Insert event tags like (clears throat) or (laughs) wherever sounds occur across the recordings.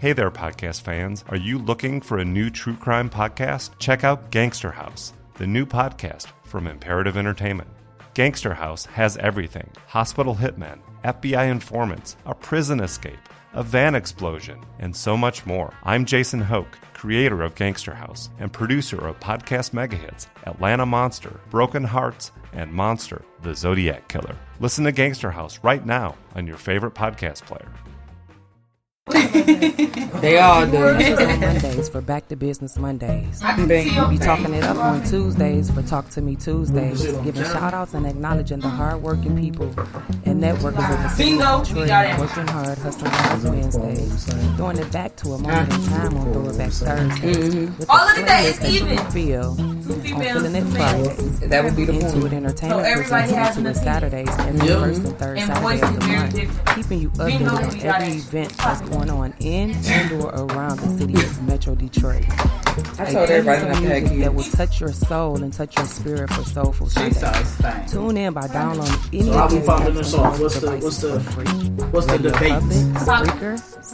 Hey there, podcast fans. Are you looking for a new true crime podcast? Check out Gangster House, the new podcast from Imperative Entertainment. Gangster House has everything hospital hitmen, FBI informants, a prison escape, a van explosion, and so much more. I'm Jason Hoke, creator of Gangster House and producer of podcast megahits Atlanta Monster, Broken Hearts, and Monster, the Zodiac Killer. Listen to Gangster House right now on your favorite podcast player. (laughs) They all do. on Mondays for Back to Business Mondays. We'll be talking it up on Tuesdays for Talk to Me Tuesdays, giving shout outs and acknowledging the hardworking people and networkers of the city of Detroit, working hard, hustling hard Wednesdays, throwing it back to a moment in time on Throwback Thursdays. Mm-hmm. With Oh, look the at that, playlist it's that you even. feel on females, Feeling It two That would be the Into It point. Entertainment So everybody presents has Into It an Saturdays every Yeah. first and third And Saturday of the month, keeping you updated on every event that's going on in and or around the city of Metro Detroit. I Hey, told play everybody some not to music that will touch your soul and touch your spirit for Soulful She Sunday. saw his thing. Tune in by downloading any So of we these following apps on What's the- devices what's the- for free. What's the debate?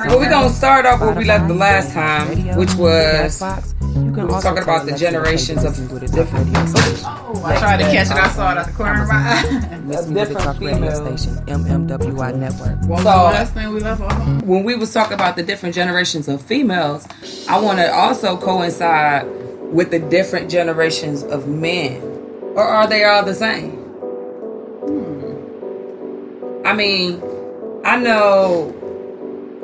Well, we're gonna start off where we left the last time, which was Castbox. You can was also talking about the tell Alexa to play generations of Listen to the Talk Radio station. Oh, I tried to catch it. I saw it out the corner of my eye. Listen to the different Talk Radio station, MMWI Network. What was So- the last thing we left off on? when we was talking about the different generations of females, I want to also coincide with the different generations of men, or are they all the same? Hmm. I mean, I know,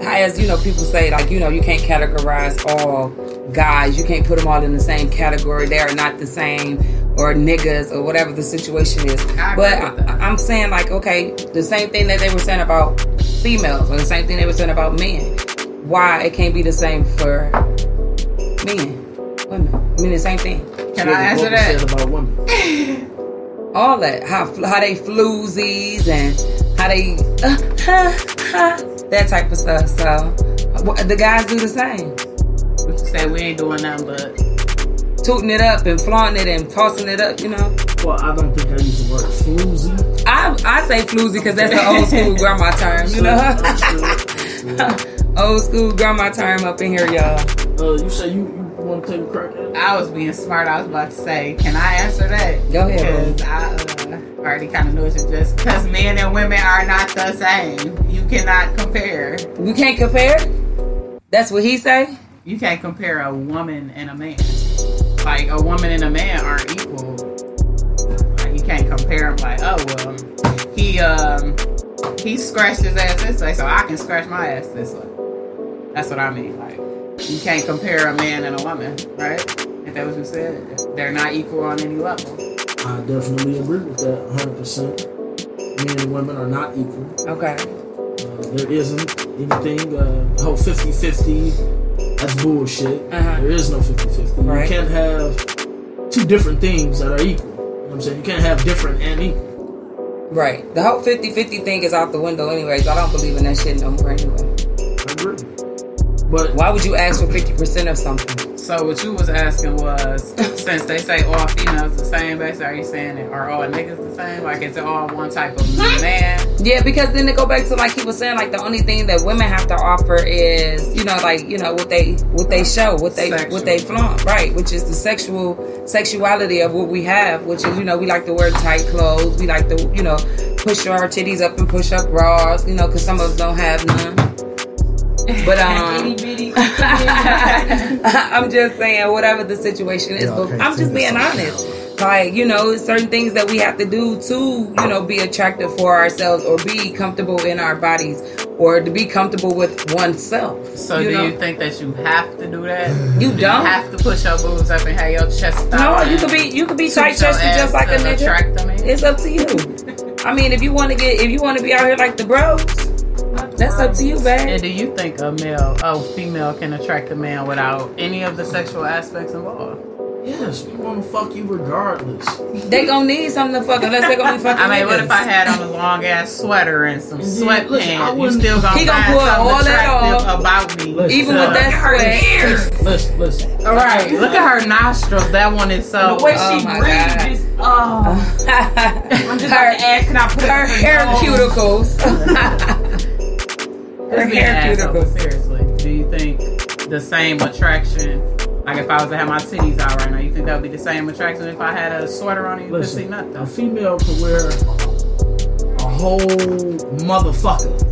as you know, people say like you know you can't categorize all guys. You can't put them all in the same category. They are not the same, or niggas, or whatever the situation is. I But. I, I'm saying like okay, the same thing that they were saying about females, or the same thing they were saying about men. Why it can't be the same for men, women? I mean the same thing. Can I answer What was that? said about women? (laughs) All that how how they floozies and how they uh, ha, ha, that type of stuff. So the guys do the same. We can say we ain't doing nothing but tooting it up and flaunting it and tossing it up, you know. Well, I don't think I use the word floozy. I I say floozy because that's the old school grandma term, you know. (laughs) (laughs) old school grandma term up in here, y'all. Uh, you say you, you want to take a crack at it? I was being smart. I was about to say, can I answer that? Go ahead, Because I uh, already kind of knew it. Just because men and women are not the same, you cannot compare. You can't compare. That's what he say. You can't compare a woman and a man. Like a woman and a man aren't equal. Like you can't compare them. Like oh well, he um he scratched his ass this way, so I can scratch my ass this way. That's what I mean. Like you can't compare a man and a woman, right? If that was you said, they're not equal on any level. I definitely agree with that 100%. Men and women are not equal. Okay. Uh, there isn't anything, uh, the whole 50 50, that's bullshit. Uh-huh. There is no 50 50. Right. You can't have two different things that are equal. You know what I'm saying? You can't have different and equal. Right. The whole 50-50 thing is out the window anyways. I don't believe in that shit no more anyway. I agree. But Why would you ask for 50% of something? So what you was asking was, since they say all females the same, basically, are you saying that are all niggas the same? Like it's all one type of man? Yeah, because then they go back to like he was saying, like the only thing that women have to offer is, you know, like you know what they what they show, what they Sexual. what they flaunt, right? Which is the sexual sexuality of what we have, which is you know we like to wear tight clothes, we like to you know push our titties up and push up bras, you know, because some of us don't have none. But (laughs) um, (laughs) I'm just saying, whatever the situation is, but I'm just being honest. Like, you know, certain things that we have to do to, you know, be attractive for ourselves or be comfortable in our bodies or to be comfortable with oneself. So you do know? you think that you have to do that? You Do don't? You have to push your boobs up and have your chest No, you could be you could be tight chested just like a to nigga. Attract them in? It's up to you. I mean, if you want to get if you want to be out here like the bros, that's up to you, babe. And do you think a male, a female can attract a man without any of the sexual aspects involved? yes, we want to fuck you regardless. They gonna need something to fuck unless they gonna be (laughs) fucking. I mean, what if. I had on a long ass sweater and some And then, listen, I sweatpants? You still gonna He gonna pull all that attractive off. about me? Listen, Even So- with that sweat. Listen, listen. All right, look at her nostrils. That one is so. The way Oh she my breathes, God. just oh. (laughs) I'm just her like asking. I put it her in hair cuticles. (laughs) her hair an asshole, seriously, do you think the same attraction? Like if I was to have my titties out right now, you think that would be the same attraction if I had a sweater on and you Listen, could see nothing? a female could wear a whole motherfucker.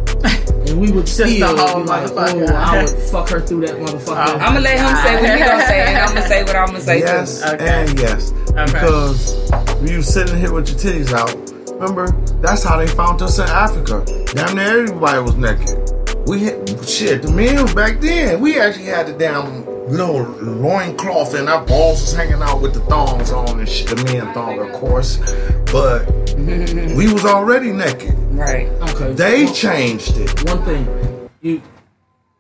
And we would (laughs) Just still the whole like, motherfucker. oh, I would (laughs) fuck her through that motherfucker. Oh. I'm gonna let him say what he gonna say, and I'm gonna say what I'm gonna say Yes too. Okay. and yes. Because when you sitting here with your titties out, remember, that's how they found us in Africa. Damn near everybody was naked. We had, shit, the men back then, we actually had the damn little loin cloth and our balls was hanging out with the thongs on and shit. The men thong, of course. But (laughs) we was already naked. Right. Okay. They One- changed it. One thing, you,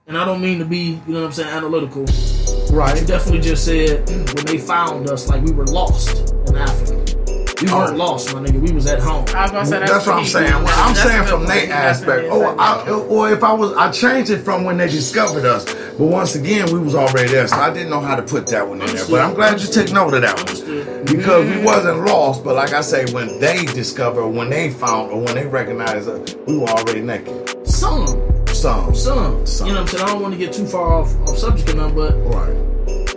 and I don't mean to be, you know what I'm saying, analytical. You Right. definitely just said when they found us, like we were lost in Africa. We oh. weren't Oh. lost, my nigga. We was at home. I was gonna say that's, That's what I'm saying. Well, I'm That's saying from point. their aspect. Oh, did Or, I, or if I was, I changed it from when they discovered us. But once again, we was already there, so I didn't know how to put that one in there. But I'm glad you took note of that one Understood. because we wasn't lost. But like I say, when they discovered, when they found, or when they recognized us, we were already naked. Some, Some, some, Some. You know what I'm saying? I don't want to get too far off, off subject or nothing, but right.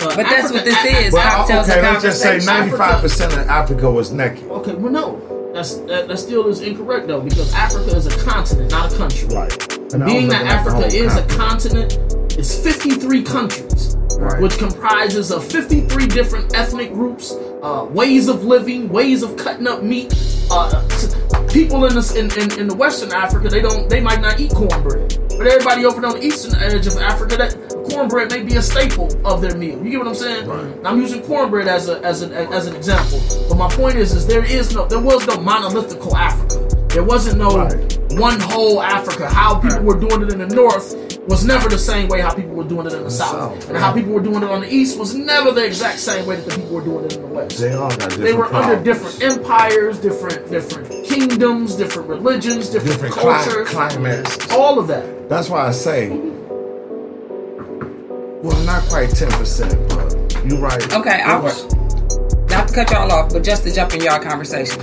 But that's what this Africa- is. Well, Cocktails okay, and let's just say 95 percent of Africa was naked. Okay, well, no, that's that, that still is incorrect though because Africa is a continent, not a country. Right. And Being that looking at the Africa whole is a continent. continent, it's 53 countries, Right. which comprises of 53 different ethnic groups, uh, ways of living, ways of cutting up meat. Uh, people in, this, in, in in the Western Africa, they don't, they might not eat cornbread, but everybody over on the eastern edge of Africa, that cornbread may be a staple of their meal. You get what I'm saying? Right. I'm using cornbread as a as an as an example, but my point is, is there is no, there was no monolithical Africa. There wasn't no Right. one whole Africa. How people were doing it in the north was never the same way how people were doing it in the south. South, And how people were doing it on the east was never the exact same way that the people were doing it in the west. They all got different They were under different empires, different different kingdoms, different religions, different, different cli- cultures, climates. all of that. That's why I say, well, not quite ten percent, but you're right. Okay, I It was- Not to cut y'all off, but just to jump in y'all conversation.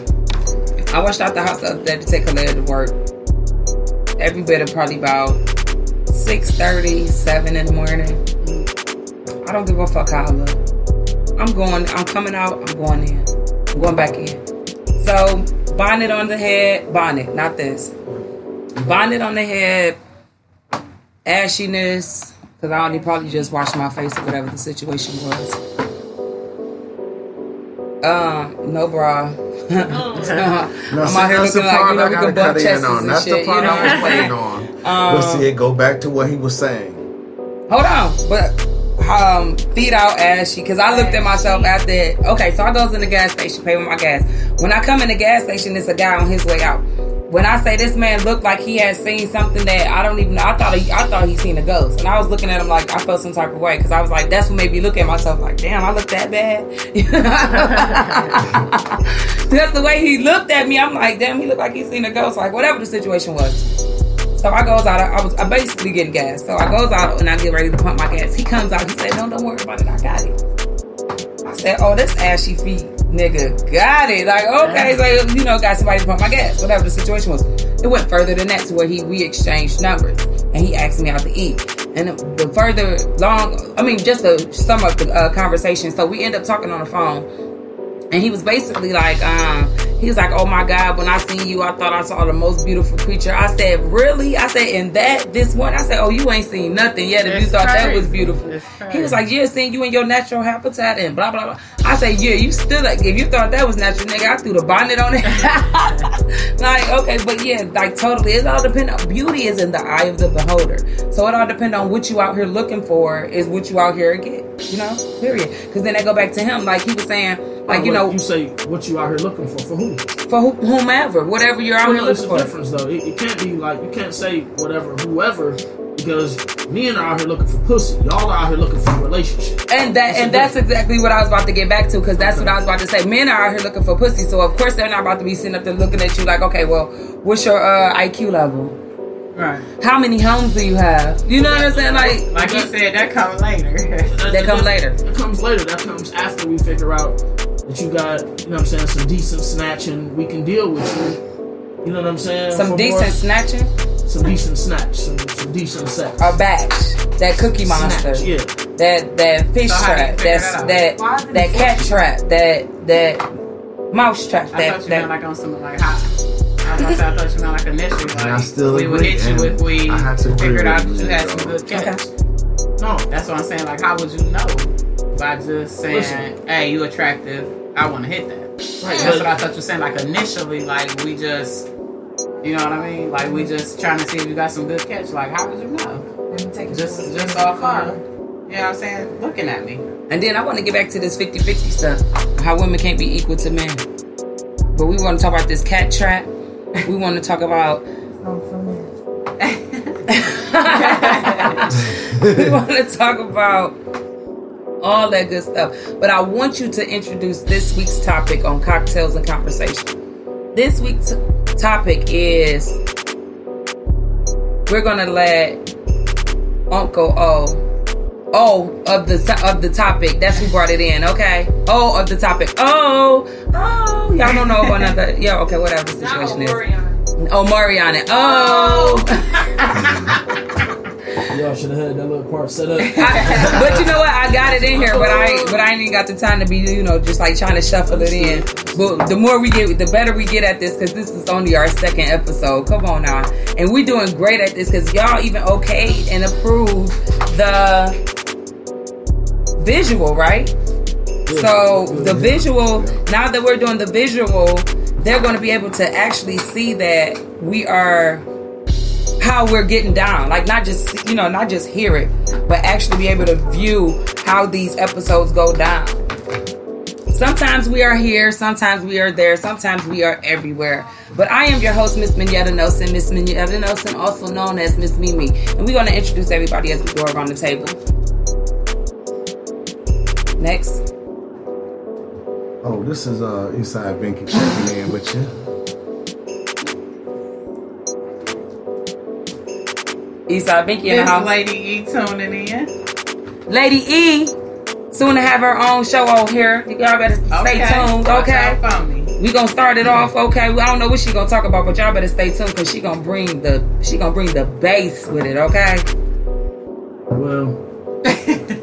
I washed out the house the other day to take Khaled to work. Every bit of probably about 6.30, 7 in the morning. I don't give a fuck how I look. I'm going, I'm coming out, I'm going in. I'm going back in. So, bonnet on the head, bonnet, not this. Bonnet on the head, ashiness, because I only probably just washed my face or whatever the situation was. Um, no bra. No, (laughs) I'm see, out here that's the looking like, part you know, I we gotta can bump chests on. and That's shit, the you part know I what was I'm waiting saying? Um, but see, it go back to what he was saying. Hold on, but um, feet out ashy because I looked at myself after. Okay, so I goes in the gas station, pay with my gas. When I come in the gas station, it's a guy on his way out. When I say this man looked like he had seen something that I don't even know, I thought he, I thought he seen a ghost, and I was looking at him like I felt some type of way because I was like, that's what made me look at myself like, damn, I look that bad. (laughs) that's the way he looked at me. I'm like, damn, he looked like he seen a ghost. Like whatever the situation was. So I goes out. I was I basically getting gas. So I goes out and I get ready to pump my gas. He comes out. He said, "No, don't worry about it. I got it." I said, "Oh, this ashy feet, nigga, got it." Like, okay, so you know, got somebody to pump my gas. Whatever the situation was, it went further than that to where he we exchanged numbers and he asked me out to eat. And the further long, I mean, just to sum up the uh, conversation. So we end up talking on the phone. And he was basically like, um, he was like, oh my God, when I seen you, I thought I saw the most beautiful creature. I said, really? I said, in that, this one? I said, oh, you ain't seen nothing yet if you thought that was beautiful. He was like, yeah, seen you in your natural habitat and blah, blah, blah. I say, yeah, you still, like, if you thought that was natural, nigga, I threw the bonnet on it. (laughs) like, okay, but yeah, like totally. It all depends on, beauty is in the eye of the beholder. So it all depends on what you out here looking for is what you out here get, you know, period. Because then they go back to him, like he was saying, like, you know, you say what you out here looking for for who? for who- whomever, whatever you're out Well, here no, it's looking a difference though. It, it can't be like you can't say whatever whoever because men are out here looking for pussy. Y'all are out here looking for a relationship. And that It's and that's difference. exactly what I was about to get back to because that's what I was about to say. Men are out here looking for pussy, so of course they're not about to be sitting up there looking at you like, okay, well, what's your uh, IQ level? Right. How many homes do you have? You know what I'm saying? Like, Like you said, that comes later. That comes later. That comes later. That comes after we figure out that you got, you know what I'm saying, some decent snatching. We can deal with you. You know what I'm saying? some For decent more- snatching. Some decent snatch, some, some decent sex. A batch. That cookie monster. Snatch, yeah. That that fish So how do you trap. figure That's that out? that Why is it that cat fishy? trap. That that mouse trap. I That thought you that meant like on some like hot. I, was gonna say, I thought you meant like initially, like And I still we would hit you and if we I had to agree figured out you, that you had some good catch. No, That's what I'm saying. Like, how would you know by just saying, Listen. "Hey, you attractive. I want to hit that." Right, That's what I thought you were saying. Like initially, like we just, you know what I mean? Like we just trying to see if you got some good catch. Like, how would you know? Take Just, just car. off of, you know what I'm saying? Looking at me. And then I want to get back to this 50-50 stuff. How women can't be equal to men. But we want to talk about this cat trap. We want to talk about (laughs) from there. we want to talk about all that good stuff. But I want you to introduce this week's topic on cocktails and conversation. This week's topic is we're gonna let Uncle O. Oh, of the of the topic. That's who brought it in. Okay. Oh, of the topic. Oh, oh. Y'all don't know about another. Yeah. Okay. Whatever the situation is. Oriana. Oh, on. Oh. (laughs) y'all should have had that little part set up. but you know what? I got it in here, but I but I ain't even got the time to be, you know, just like trying to shuffle it in. But the more we get, the better we get at this, because this is only our second episode. Come on now, and we're doing great at this because y'all even okayed and approved the visual, right? So the visual, now that we're doing the visual, they're going to be able to actually see that we are how we're getting down. Like not just you know, not just hear it, but actually be able to view how these episodes go down. Sometimes we are here, sometimes we are there, sometimes we are everywhere. But I am your host, Miss Mignetta Nelson, Miss Mignetta Nelson, also known as Miss Mimi. And we're gonna introduce everybody as we go around the table. Next. Oh, this is uh Eastside Binky checking in with you. Eastside Binky in the This house. lady E tuning in. Lady E, soon to have her own show on here. Y'all better stay tuned, okay? out for. We gonna start it off, okay? Well, I don't know what she gonna talk about, but y'all better stay tuned because she gonna bring the she gonna bring the bass with it, okay? Well, (laughs)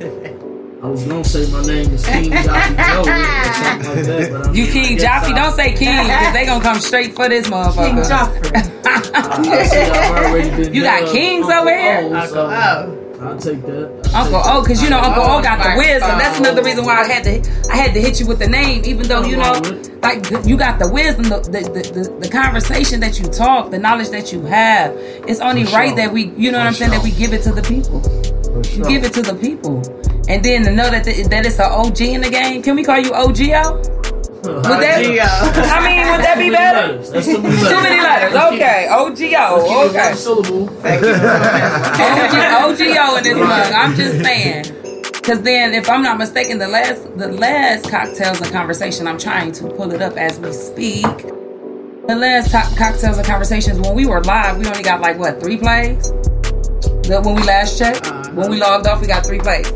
I was gonna say my name is King Jockey Joe or something like that, but I You King guess Joffy, don't say King because they gonna come straight for this motherfucker. King Joffrey. I, I see I've already been (laughs) You got dubbed kings Uncle over here? O, Uncle so O. I'll take that. I'll Uncle take O, because you know Uncle O got the Oh, wisdom. That's another reason why I had to I had to hit you with the name, even though you know, like you got the wisdom, the the, the, the, the conversation that you talk, the knowledge that you have. It's only For right sure. that we, you know what I'm saying, that we give it to the people. For sure. give it to the people. And then to know that the, that it's an OG in the game. Can we call you OGO? Would that, Gio. I mean, would that be better? That's too many letters. Too many letters. Okay, Let's keep it OGO. one Okay. syllable. OG, OGO in this mug. I'm just saying. Cause then, if I'm not mistaken, the last the last cocktails and conversation, I'm trying to pull it up as we speak. The last to- cocktails and conversations when we were live, we only got like what three plays. The, when we last checked, Uh-huh. when we logged off, we got three plays.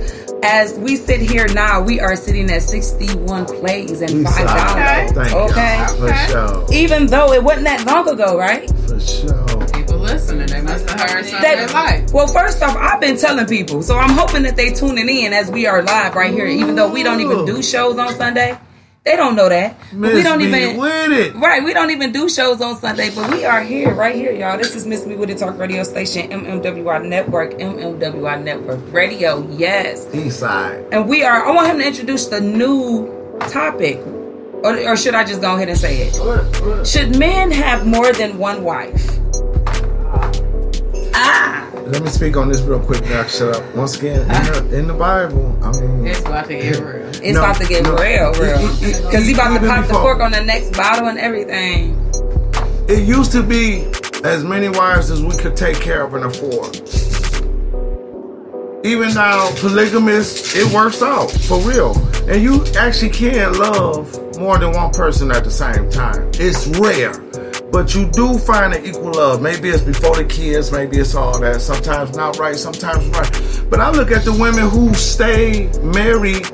As we sit here now, we are sitting at 61 plays and five Eastside. downloads. Thank Okay. y'all. For Okay. sure. Even though it wasn't that long ago, right? For sure. People listening, they must have heard something That- they like. Well, first off, I've been telling people, so I'm hoping that they tuning in as we are live right here. Even though we don't even do shows on Sunday, they don't know that. We Miss don't me even. with it. Right, we don't even do shows on Sunday, but we are here, right here, y'all. This is Miss Me with the Talk Radio Station, MMWI Network, MMWI Network Radio, yes. Eastside. And we are, I want him to introduce the new topic. Or, or should I just go ahead and say it? Should men have more than one wife? Ah. Ah. Let me speak on this real quick. Now, shut up. Once again, in the, (laughs) in the Bible, I mean, It's about to get real. (laughs) It's No, about to get no. real, real. Because he about to pop the cork on the next bottle and everything. it used to be as many wives as we could take care of and afford. Even now, polygamous, it works out for real. And you actually can love more than one person at the same time. It's rare. But you do find an equal love. Maybe it's before the kids, maybe it's all that. Sometimes not right, sometimes right. But I look at the women who stay married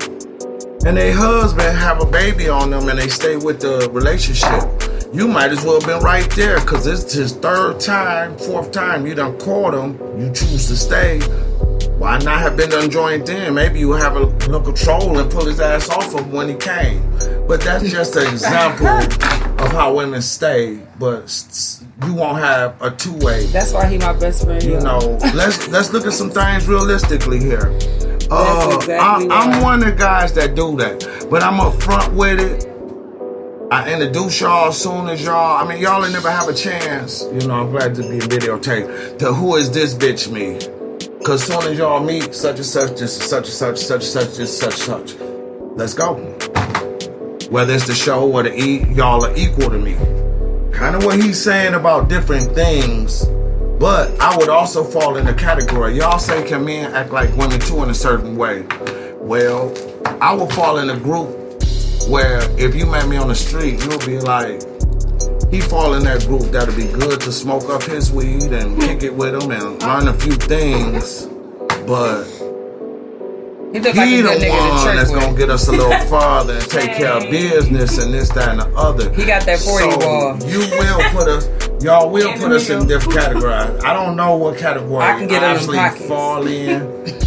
and their husband have a baby on them and they stay with the relationship. you might as well have been right there because it's his third time, fourth time you done caught him. You choose to stay. Why not have been done joint then? Maybe you have a little control and pull his ass off of when he came. But that's just an example (laughs) of how women stay. But you won't have a two way. That's why he my best friend. You know, let's let's look at some things realistically here. Uh, exactly I, am one of the guys that do that, but I'm upfront with it. I introduce y'all as soon as y'all. I mean, y'all will never have a chance. You know, I'm glad to be videotaped. To who is this bitch me? Cause soon as y'all meet, such and such, just such and such, such and such, just such such. Let's go. Whether it's the show or the E, y'all are equal to me. Kind of what he's saying about different things, but I would also fall in the category. Y'all say can men act like women too in a certain way? Well, I would fall in a group where if you met me on the street, you'll be like, he fall in that group that'll be good to smoke up his weed and kick it with him and learn a few things, but he, he like the one that's gonna get us a little (laughs) farther and take care of business and this, that, and the other. He got that 40 so ball. You will put us, y'all will put us in different categories. I don't know what category I can get I actually fall in.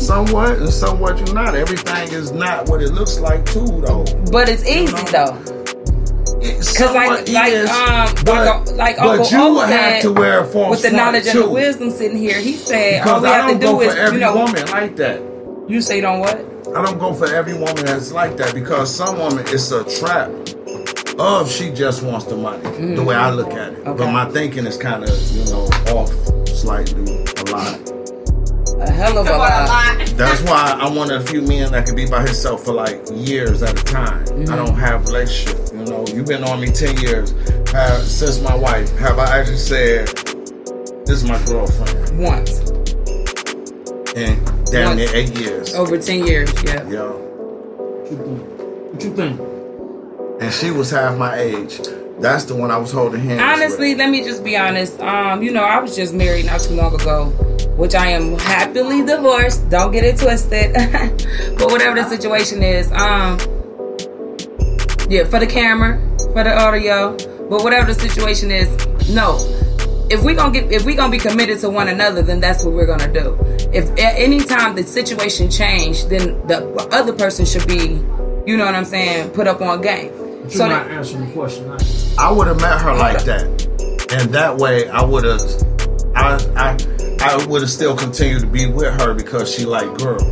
somewhat and somewhat you're not. Everything is not what it looks like too, though. But it's easy you know? though. Because like, like, is, um, but, like, but Uncle you o have to wear a false with the knowledge and the wisdom sitting here. He said because all we I have to do is, every you know, woman like that. You say don't what? I don't go for every woman that's like that because some woman it's a trap of she just wants the money. Mm-hmm. The way I look at it, okay. but my thinking is kind of you know off slightly a lot a hell of a lot. That's why I'm one of the few men that can be by himself for like years at a time. Mm-hmm. I don't have relationship. You know, you've been on me ten years have, since my wife. Have I actually said this is my girlfriend once? And damn near eight years. Over ten years. Yeah. Yeah. What you think? And she was half my age. That's the one I was holding hands. Honestly, with. let me just be honest. Um, you know, I was just married not too long ago which I am happily divorced. Don't get it twisted. (laughs) but whatever the situation is, um, yeah, for the camera, for the audio, but whatever the situation is, no. If we gonna get, if we gonna be committed to one another, then that's what we're gonna do. If at any time the situation changed then the other person should be, you know what I'm saying, put up on game. But you're so not that, answering the question. I would have met her like that, and that way I would have, I, I I would have still continued to be with her because she liked girls.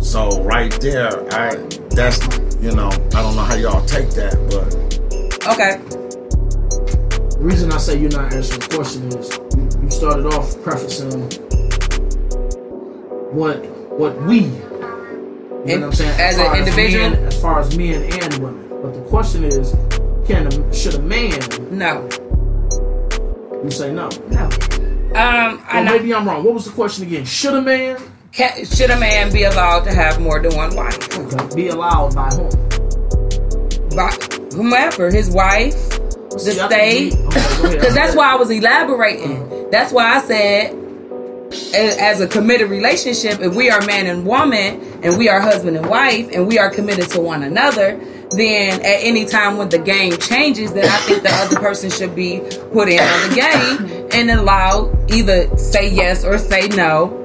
So right there, I that's you know I don't know how y'all take that, but okay. The reason I say you're not answering the question is you, started off prefacing what what we, you know what I'm saying, as, as an individual, men, as far as men and women. But the question is, can a, should a man? No. You say no. No. Um, well, maybe I'm wrong. What was the question again? Should a man? Can, should a man be allowed to have more than one wife? Okay. Be allowed by whom? By whomever, his wife, the See, state. Because (laughs) that's why I was elaborating. That's why I said as a committed relationship, if we are man and woman and we are husband and wife and we are committed to one another, then at any time when the game changes, then I think the other person should be put in on the game and allow either say yes or say no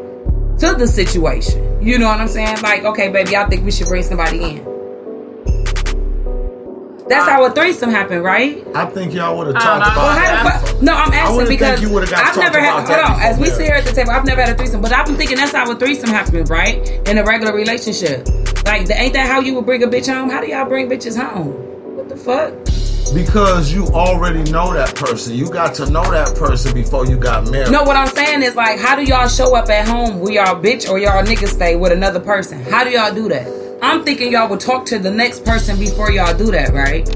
to the situation. You know what I'm saying? Like, okay, baby, I think we should bring somebody in. That's how a threesome happened, right? I think y'all would have uh, talked about well, that. no, I'm asking because I've never had. Hold on, as we sit here at the table, I've never had a threesome, but I've been thinking that's how a threesome happened, right? In a regular relationship, like ain't that how you would bring a bitch home? How do y'all bring bitches home? What the fuck? Because you already know that person. You got to know that person before you got married. No, what I'm saying is like, how do y'all show up at home? We y'all bitch or y'all niggas stay with another person? How do y'all do that? I'm thinking y'all would talk to the next person before y'all do that, right?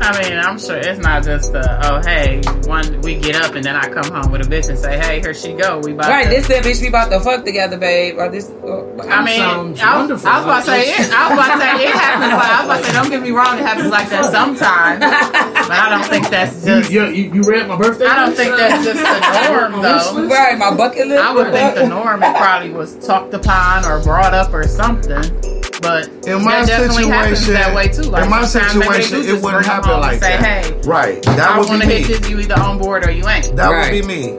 I mean, I'm sure it's not just the oh hey, one we get up and then I come home with a bitch and say hey here she go we about right to... this that bitch we about to fuck together babe or this. Uh, I mean, I was, I was, about to say it. I was about to say it (laughs) happens. Like, I was about to say don't get me wrong, it happens like that sometimes, but I don't think that's just. You, you, you read my birthday. I don't think that's just the (laughs) norm though. Right, my bucket list. I would think the norm it probably was talked upon or brought up or something. But in my that situation, that way too. Like in my sometimes maybe they situation, it wouldn't happen like say, that. Hey, right. That I would want be to me. this. You either on board or you ain't. That Right. would be me.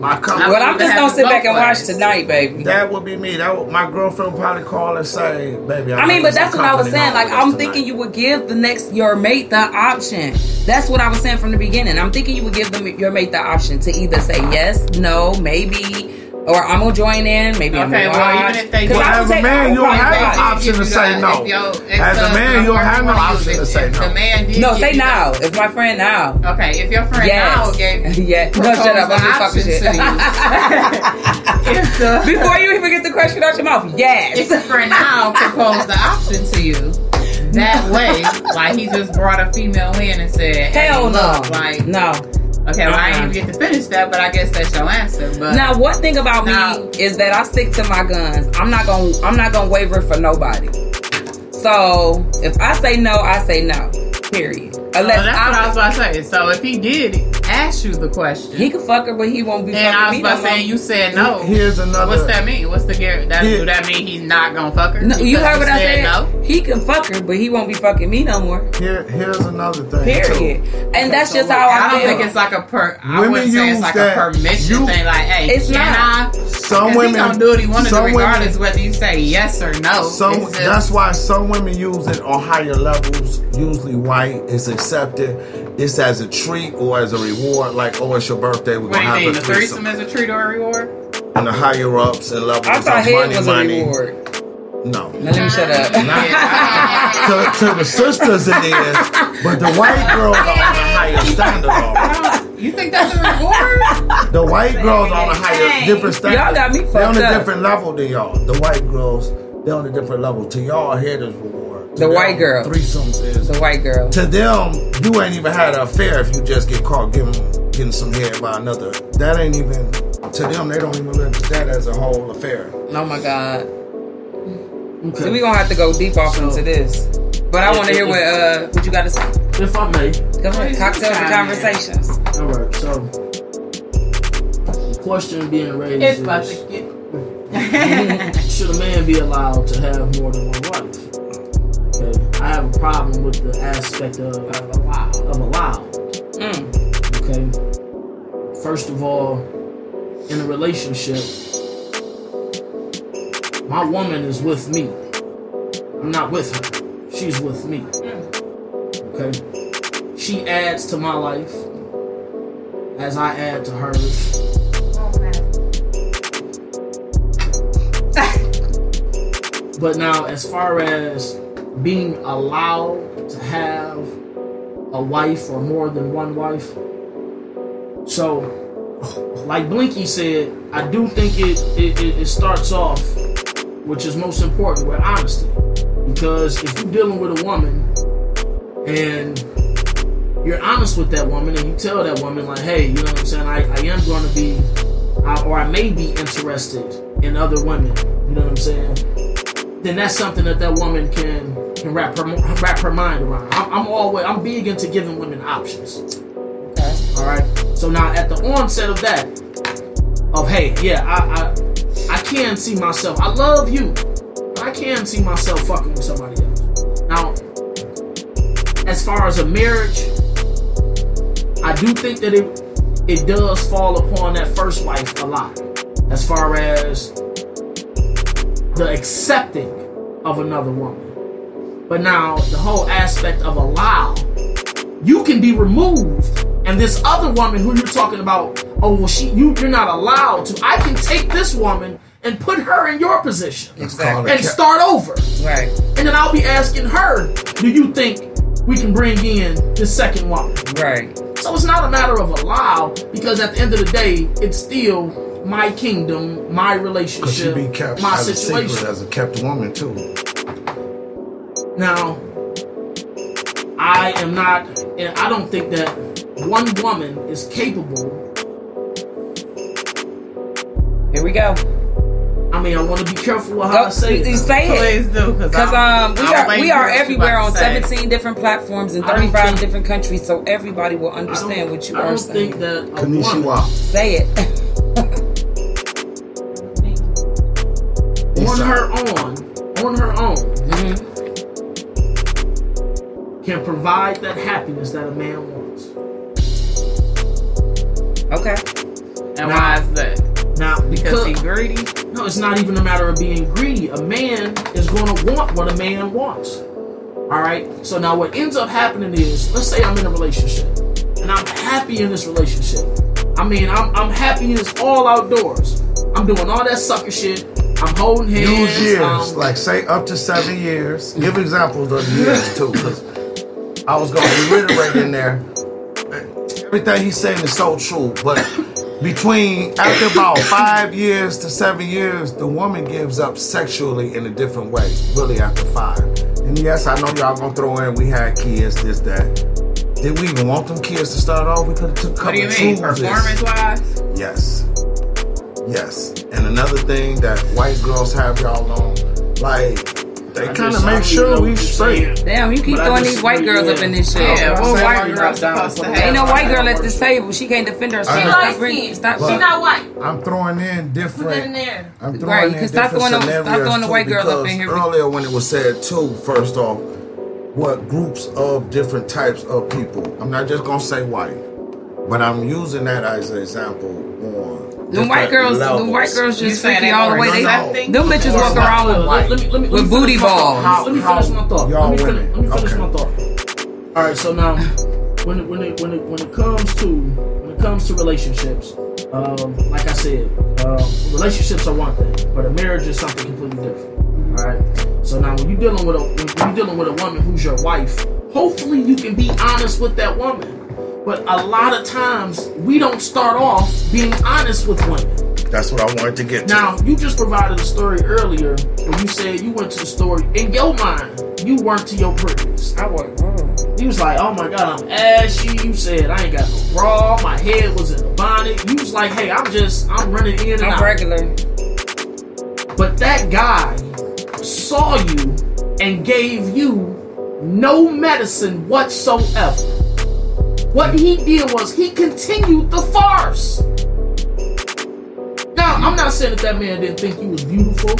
My couple. I Well, I'm just gonna sit back and watch ways. tonight, baby. That would be me. That would, my girlfriend would probably call and say, "Baby." I mean, but that's what I was saying. Like, I'm tonight. thinking you would give the next your mate the option. That's what I was saying from the beginning. I'm thinking you would give them your mate the option to either say yes, no, maybe, or I'm gonna join in. Maybe I'm gonna well, watch. even if they 'Cause do- I Well, as a man, you don't have the option to say no. As a man, you don't have no option to say no. The man No, say now. If my friend now. Okay, if your friend now gave (laughs) yeah. No, shut up. I'm just talking shit. to you. (laughs) if the Before you even get the question out your mouth, yes. if the friend now (laughs) proposed the option to you that way, like he just brought a female in and said, hey, Hell no. look, like no. Okay, well I didn't even get to finish that, but I guess that's your answer. But Now, one thing about Now- me is that I stick to my guns. I'm not gonna I'm not gonna waver for nobody. So if I say no, I say no. Period. Unless Well, that's I'm, what I was about to say. So if he did ask you the question, he could fuck her, but he won't be and I was me about no to say you said no. Here's another. What's that mean? What's the guarantee? That, do that mean he's not gonna fuck her? No, you heard what I said. No. He can fuck her, but he won't be fucking me no more. Here, here's another thing. Period. too. And that's So, just like, how I, I don't feel. think it's like a per. I Women wouldn't say use it's like that- a permission you- thing. Like, hey, It's can not. I? Some Because women he gonna do what he want to do, some women- regardless whether you say yes or no. Some, It's just- that's why some women use it on higher levels. Usually, white is accepted. It's as a treat or as a reward. Like, oh, it's your birthday. We're gonna you have a threesome. threesome is a treat or a reward? And the higher ups and levels I thought of money, was money. a reward. No. Now let me shut up. Yeah. (laughs) to, to the sisters it is, but the white girls are on a higher standard. Though. you think that's a reward? The white girls on a higher, different standard. Y'all got me fucked They're on fucked a up. different level than y'all. The white girls, they're on a different level. To y'all, head is reward. To The white girl. Threesomes is. the white girl. to them, you ain't even had an affair if you just get caught giving, getting some head by another. That ain't even, to them, they don't even look at that as a whole affair. Oh my god. Okay. So we gonna have to go deep off into this. But I want to hear what uh what you got to say. if I may. Go ahead. Cocktails and conversations. All right. So the question being raised It's is: about to get. (laughs) Should a man be allowed to have more than one wife? Okay. I have a problem with the aspect of of allow. Mm. Okay. First of all, in a relationship, my woman is with me. I'm not with her. She's with me. Okay. She adds to my life as I add to hers. But now, as far as being allowed to have a wife or more than one wife, so like Blinky said, I do think it it, it, starts off, which is most important, with honesty. Because if you're dealing with a woman and you're honest with that woman and you tell that woman like, hey, you know what I'm saying, I, I am going to be, I, or I may be interested in other women, you know what I'm saying, then that's something that that woman can can wrap her wrap her mind around. I'm, I'm always I'm big into giving women options. All right. So now at the onset of that, of hey, yeah, I I, I can see myself. I love you. But I can see myself fucking with somebody else. Now, as far as a marriage, I do think that it it does fall upon that first wife a lot. As far as the accepting of another woman. But now the whole aspect of allow, you can be removed, and this other woman who you're talking about, oh well, she you you're not allowed to. I can take this woman and put her in your position Exactly. and start over, Right. and then I'll be asking her, do you think we can bring in this second woman? Right. So it's not a matter of allow because at the end of the day, it's still my kingdom, my Because she relationship, be kept my as a situation. secret as a kept woman too. Now, I am not, and I don't think that one woman is capable. Here we go. I mean, I want to be careful with how Go, I say you, it. say it. Please do, because Because um, we are we are everywhere on 17 different platforms in 35 think- different countries, so everybody will understand what you I are don't saying. think that a Konnichiwa. woman Say it. (laughs) on her own, on her own, can provide that happiness that a man wants. Okay. And Now- why is that? Now, Because because he greedy. no, it's not even a matter of being greedy. A man is going to want what a man wants. All right. So now, what ends up happening is, let's say I'm in a relationship, and I'm happy in this relationship. I mean, I'm I'm happy it's all outdoors. I'm doing all that sucker shit. I'm holding hands. Use years, um, like say up to seven years. Give examples of years too, because I was gonna reiterate in there. Everything he's saying is so true, but between after about five years to seven years, the woman gives up sexually in a different way. Really, after five. And yes, I know y'all gonna throw in we had kids, this that. Did we even want them kids to start off? We could have took a What couple do you mean? Performance wise? Yes. Yes. And another thing that white girls have y'all on, like, they kind of make sure we what straight. Damn, you keep But throwing these white girls up in this shit. Yeah, I'm what white why you girl down supposed to have? Ain't no white girl at this table. She can't defend herself. She light skin. Stop. She not white. I'm throwing in Put in different. there. I'm throwing Right, in 'cause stop different throwing the- stop throwing the white girls up in here. Earlier, when it was said too, first off, what groups of different types of people. I'm not just gonna say white, but I'm using that as an example on. Them white girls, levels. them white girls just saying freaky they all the way. They, accepting? them bitches walk around with let- white, let me- let me- with booty finish my thought. balls. Let me finish my thought. Y'all Let me finish, let me finish Okay. my thought. All right, so now when it, when it when it when it comes to when it comes to relationships, um, like I said, um, relationships are one thing, but a marriage is something completely different. All right. So now when you're dealing with a when you're dealing with a woman who's your wife, hopefully you can be honest with that woman. But a lot of times we don't start off being honest with women. That's what I wanted to get to. Now, you just provided a story earlier where you said you went to the store. In your mind, you weren't to your prettiest. I was wrong. You was like, oh my god, I'm ashy. You said I ain't got no bra. My head was in a bonnet. You was like, hey, I'm just, I'm running in and I'm out. regular. But that guy saw you and gave you no medicine whatsoever. What he did was he continued the farce. Now, I'm not saying that that man didn't think you was beautiful,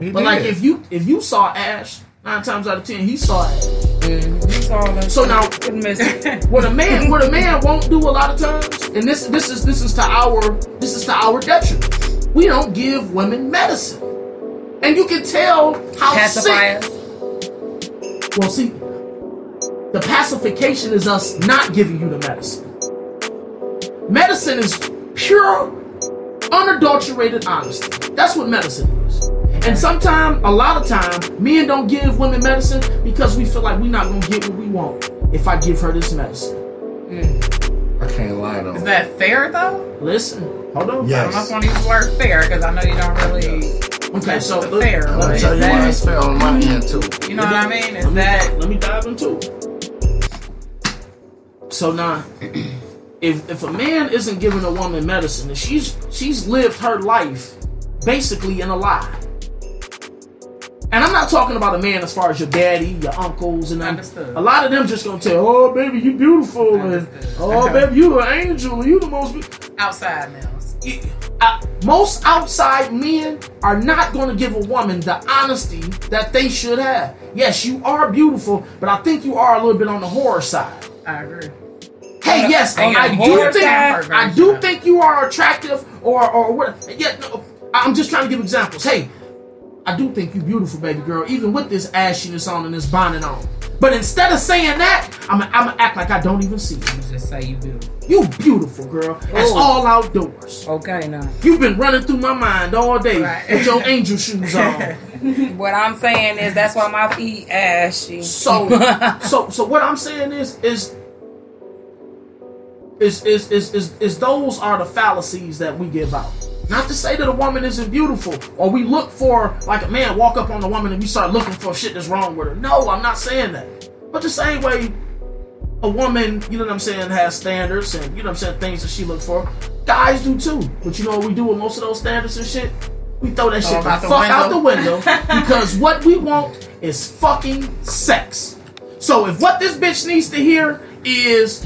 He but like if you if you saw Ash, nine times out of ten he saw Ash. So now- shit. Couldn't miss it. (laughs) What a man what a man won't do a lot of times, and this this is this is to our this is to our detriment. We don't give women medicine, and you can tell how Pacify sick. Well, see, the pacification is us not giving you the medicine. Medicine is pure, unadulterated honesty. That's what medicine is. And sometimes, a lot of time, men don't give women medicine because we feel like we're not gonna get what we want if I give her this medicine. Mm. I can't lie though. Is that fair though? Listen, hold on. Yes. I don't Yes. want to use the word fair because I know you don't really. Okay, so That's fair. I'm gonna tell you why that- it's fair on my end too. You know what I mean? Is let me, that let me dive into it. So now, if if a man isn't giving a woman medicine, and she's she's lived her life basically in a lie. And I'm not talking about a man as far as your daddy, your uncles, and. Understood. a lot of them just gonna tell, "Oh baby, you beautiful," and "Oh Okay. baby, you an angel, you the most." Be-. outside males? Uh, most outside men are not going to give a woman the honesty that they should have. Yes, you are beautiful, but I think you are a little bit on the horror side. I agree. Hey, yes, the I do think? I do think you are attractive, or or what? Yeah, no, I'm just trying to give examples. Hey, I do think you beautiful, baby girl, even with this ashiness on and this bonnet on. But instead of saying that, I'm I'm gonna act like I don't even see you. You just say you do. You beautiful girl. That's Oh. all outdoors. Okay, now. You've been running through my mind all day Right. with your angel shoes on. (laughs) What I'm saying is that's why my feet ashy. So, so, so what I'm saying is, is, is, is, is, is, is those are the fallacies that we give out. Not to say that a woman isn't beautiful, or we look for like a man walk up on a woman and we start looking for shit that's wrong with her. No, I'm not saying that. But the same way a woman, you know what I'm saying, has standards and you know what I'm saying, things that she looks for. Guys do too. But you know what we do with most of those standards and shit? We throw that shit the them out the fuck out the window. window (laughs) because what we want is fucking sex. So if what this bitch needs to hear is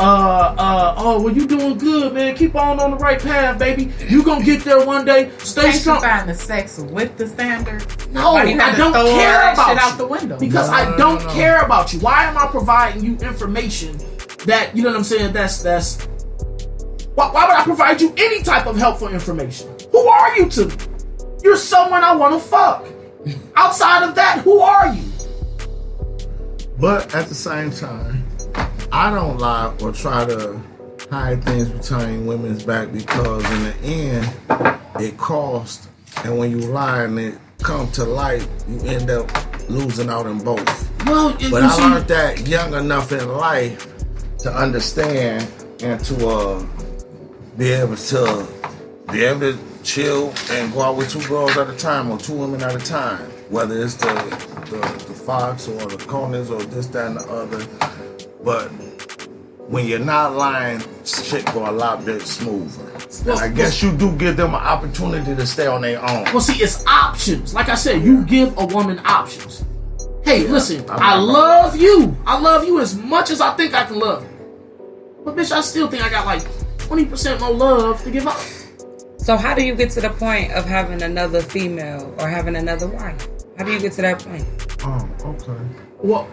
uh, uh, oh, well, you doing good, man. Keep on on the right path, baby. You gonna get there one day. Stay Can't you strong. find the sex with the standard? No, Why you have I don't care about shit you. out the window? because No, I don't no, no. care about you. Why am I providing you information that you know what I'm saying? That's that's. Why, why would I provide you any type of helpful information? Who are you to me? You're someone I want to fuck. (laughs) Outside of that, who are you? But at the same time, I don't lie or try to hide things between women's back because in the end, it costs. And when you lie and it come to light, you end up losing out in both. Well, But I see- learned that young enough in life to understand and to uh, be able to be able to chill and go out with two girls at a time or two women at a time, whether it's the the, the fox or the coners or this, that, and the other. But when you're not lying, shit go a lot bit smoother. And I guess you do give them an opportunity to stay on their own. Well, see, it's options. Like I said, you give a woman options. Hey, listen, I'm I love you. I love you as much as I think I can love you. But bitch, I still think I got like 20% more love to give up. So how do you get to the point of having another female or having another wife? How do you get to that point? Oh, okay. Well,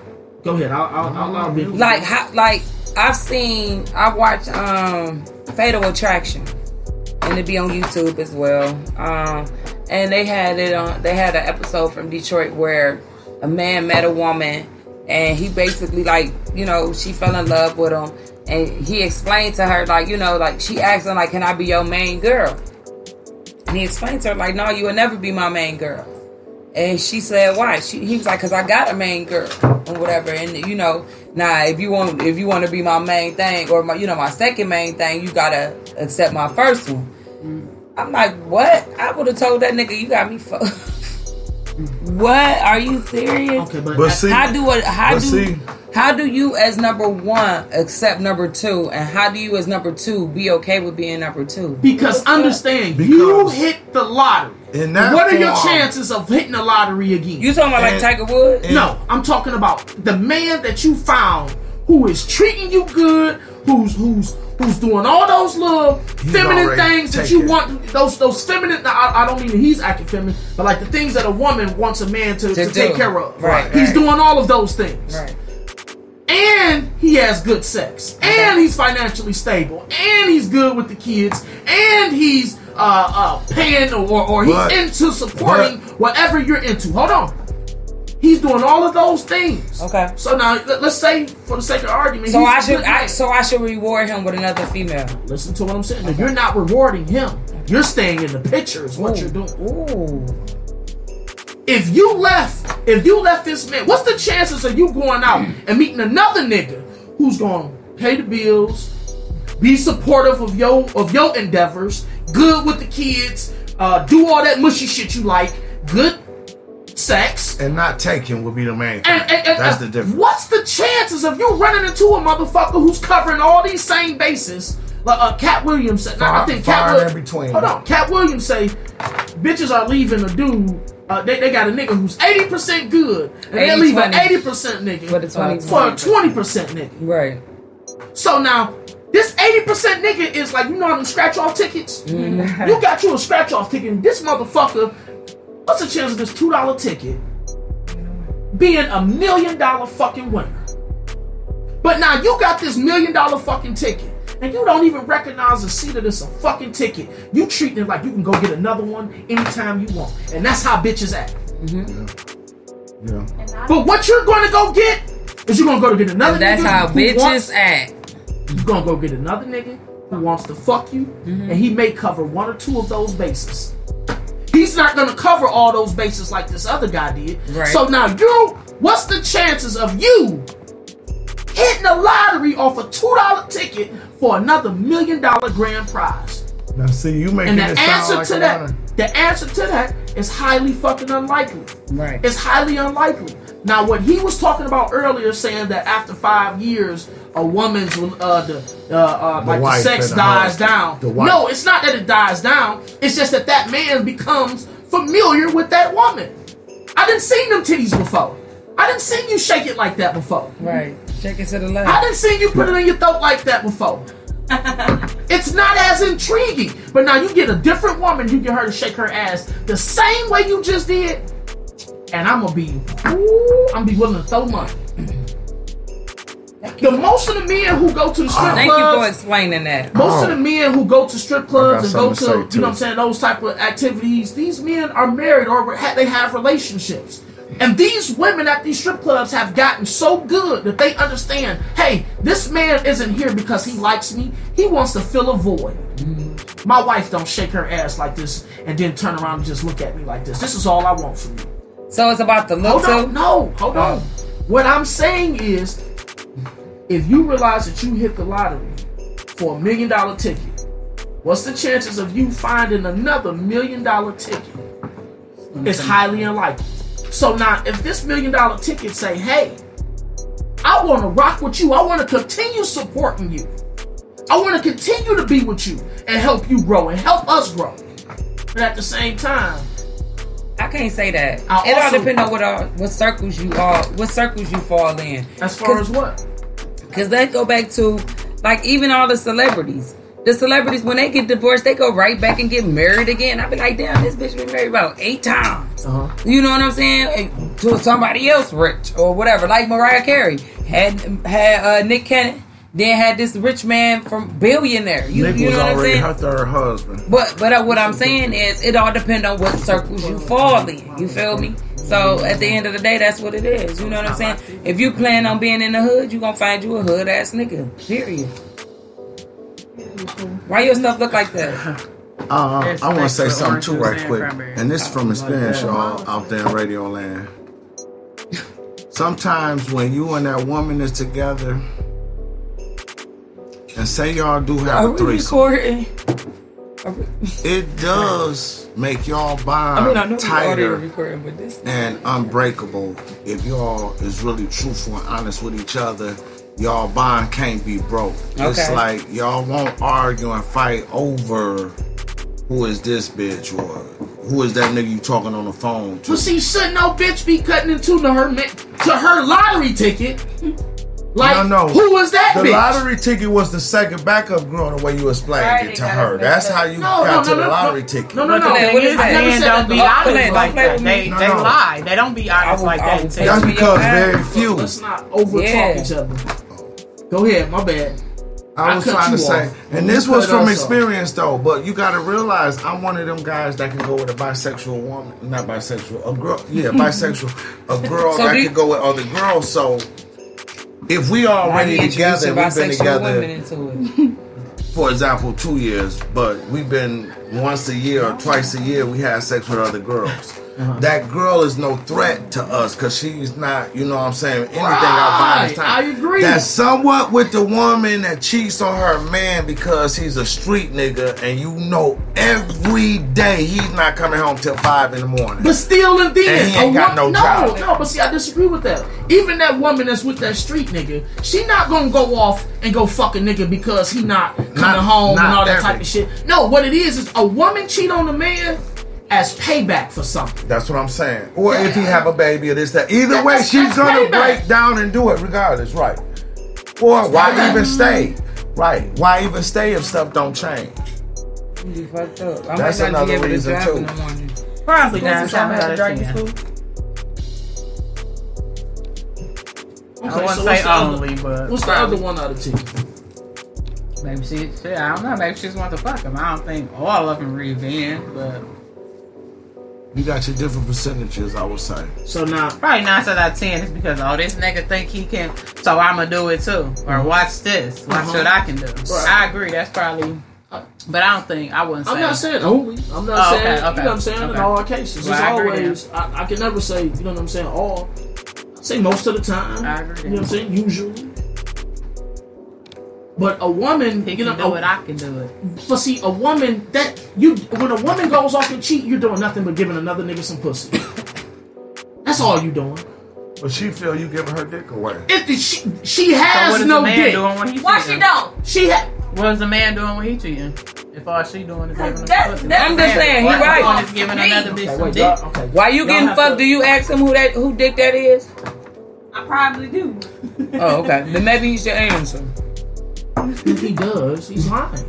go ahead. I'll, I'll, I'll allow Big. Like how like I've seen I watched um Fatal Attraction and it be on YouTube as well. Um and they had it on they had an episode from Detroit where a man met a woman and he basically like, you know, she fell in love with him and he explained to her like, you know, like she asked him like, Can I be your main girl? And he explained to her like, No, you will never be my main girl. And she said, "Why?" She, he was like, "Cause I got a main girl or whatever." And you know, now if you want, if you want to be my main thing or my, you know, my second main thing, you gotta accept my first one. Mm. I'm like, what? I would have told that nigga, you got me fucked. (laughs) what? Are you serious? Okay, but, But see, How do it? How do? see- how do you, as number one, accept number two, and how do you, as number two, be okay with being number two? because understand, you hit the lottery. In that what are your form- chances of hitting the lottery again? You talking about like Tiger Woods? No, I'm talking about the man that you found who is treating you good, who's who's who's doing all those little He's feminine things that taken. you want. Those those feminine. I, I don't mean that he's acting feminine, but like the things that a woman wants a man to, to, To take care of. Right, He's right. doing all of those things. Right. And he has good sex. And he's financially stable. And he's good with the kids. And he's uh, uh, paying or, or he's But- into supporting whatever you're into. Hold on. He's doing all of those things. Okay. So now let, us say, for the sake of argument, So I should, I, so I should reward him with another female. listen to what I'm saying. If you're not rewarding him, you're staying in the picture. Is what Ooh. you're doing. Ooh. If you left, if you left this man, what's the chances of you going out and meeting another nigga who's going to pay the bills, be supportive of your of your endeavors, good with the kids, uh, do all that mushy shit you like, good sex, And not taking would be the main thing. and, and, and That's uh, the difference. What's the chances of you running into a motherfucker who's covering all these same bases? Like uh, Katt Williams said. Now, I think Katt Williams. between. Hold on, Katt Williams say bitches are leaving a dude. Uh, they, they got a nigga who's eighty percent good, and they 80, leave an eighty percent nigga For the 20. for a twenty percent nigga. Right. So now this eighty percent nigga is like you know how them scratch off tickets. Mm-hmm. You got you a scratch off ticket. And this motherfucker, what's the chance of this two dollar ticket being a million dollar fucking winner? But now you got this million dollar fucking ticket. And you don't even recognize the seat of this a fucking ticket. You treating it like you can go get another one anytime you want. And that's how bitches act. Yeah. But what you're gonna go get is you're gonna go to get another And that's how bitches wants- act. You gonna go get another nigga who wants to fuck you, mm-hmm. and he may cover one or two of those bases. He's not gonna cover all those bases like this other guy did. Right. So now you, what's the chances of you hitting a lottery off a two dollar ticket for another million dollar grand prize? Now see, you making And the it sound answer like to a that, winner. the answer to that is highly fucking unlikely. Right. It's highly unlikely. Now, what he was talking about earlier, saying that after five years, a woman's uh, the uh, uh, like the sex and the dies down. The. No, it's not that it dies down. It's just that that man becomes familiar with that woman. I didn't seen them titties before. I didn't see you shake it like that before. Right. shake it to the left. I didn't see you put it in your throat like that before. (laughs) it's not as intriguing. But now you get a different woman, you get her to shake her ass the same way you just did, and I'm gonna be, ooh, I'm gonna be willing to throw money. The most of the men who go to the strip clubs. Thank you for explaining that. most of the men who go to strip clubs and go to, to you know what I'm saying, those type of activities, these men are married or they have relationships. And these women at these strip clubs have gotten so good that they understand, hey, this man isn't here because he likes me. He wants to fill a void. My wife don't shake her ass like this and then turn around and just look at me like this. This is all I want from you. So it's about the look Hold on, no, hold on. Oh. What I'm saying is, if you realize that you hit the lottery for a million dollar ticket, what's the chances of you finding another million dollar ticket? It's highly unlikely. So now, if this million dollar ticket say, "Hey, I want to rock with you. I want to continue supporting you. I want to continue to be with you and help you grow and help us grow," but at the same time, I can't say that. I it all also- depends on what all, what circles you are, what circles you fall in. as far as what? Because that go back to like even all the celebrities. The celebrities when they get divorced, they go right back and get married again. I be like, damn, this bitch been married about eight times. Uh-huh. You know what I'm saying? And To somebody else rich or whatever. Like Mariah Carey had had uh, Nick Cannon, then had this rich man from billionaire. You, Nick you was know what I'm already saying? her third husband. But but uh, what I'm saying is, it all depends on what circles you fall in. You feel me? So at the end of the day, that's what it is. You know what I'm saying? If you plan on being in the hood, you gonna find you a hood ass nigga. Period. Why your stuff look like that? (laughs) Uh, I want to say something too, juice right quick, cranberry. and this is from experience, y'all, out there in radio land. (laughs) Sometimes when you and that woman is together, and say y'all do have Are a we threesome, recording? it does make y'all bond I mean, I know tighter recording, but this. and unbreakable if y'all is really truthful and honest with each other. Y'all bond can't be broke. Okay. It's like y'all won't argue and fight over who is this bitch or who is that nigga you talking on the phone to. But see, should no bitch be cutting into her to her lottery ticket? Like, No, no. who was that The bitch? lottery ticket was the second backup girl, the way you explained Right, it to her. That's how you No, got no, to no, the lottery no. ticket. No, no, What no. the hell, what is that? never Men don't be honest like that. with me. They No, they lie. They don't be honest will- like that. will to That's because your very few. Let's not over talk Yeah. each other. Go ahead, my bad. I I was cut trying to say, off. and You this was from us off. experience though. But you got to realize, I'm one of them guys that can go with a bisexual woman, not bisexual, a girl, yeah, bisexual, a girl So that can go with other girls. So if we already together, we've been together, (laughs) for example, two years, but we've been once a year or twice a year. We have sex with other girls. Uh-huh. That girl is no threat to us because she's not, you know what I'm saying, anything Right, I agree. That's somewhat with the woman that cheats on her man because he's a street nigga and you know every day he's not coming home till five in the morning. But still, and then And he ain't a got wo- no job. no, but see, I disagree with that. Even that woman that's with that street nigga, she not gonna go off and go fuck a nigga because he not coming Not- home and all that every- type of shit. No, what it is is a woman cheat on a man as payback for something. That's what I'm saying. Or if he have a baby or this, that. Either way, That's- she's that's gonna payback. break down and do it regardless, right? Or why even stay? Right. Why even stay if stuff don't change? You fucked up. I That's might not be another able to reason, drive too. in the morning. Probably That's nine what y'all had out to of drive you school? I Okay, wouldn't so say what's the other- only, but What's the other one out of two? Maybe she, she, I don't know. Maybe she just want to fuck him. I don't think all of them revenge, but You got your different percentages, I would say. So now, probably nine out of ten is because oh this nigga think he can, so I'ma do it too. Or watch this, watch Uh-huh. what I can do. Right. I agree. That's probably, but I don't think I wouldn't say. I'm not saying only. I'm not Oh, okay, saying. You know what I'm saying? In all cases, Well, it's I always. I, I can never say. You know what I'm saying? All. I say most of the time. I agree. You know what I'm saying? Usually. But a woman, He you can know, do it. I can do it. but see, a woman that you when a woman goes off and cheat, you're doing nothing but giving another nigga some pussy. That's all you doing. But she feel you giving her dick away. If the- she she So has what is no man dick, doing when he Why cheating? she don't? she ha- What is the man doing when he cheating? If all she doing is giving That's- pussy. that's- I'm just saying, he Why right. is giving another bitch Okay, some wait, dick. okay. Why you Y'all getting fucked? to- Do you ask him who that who dick that is? I probably do. Oh, okay. (laughs) then maybe you should answer. If he does, he's lying.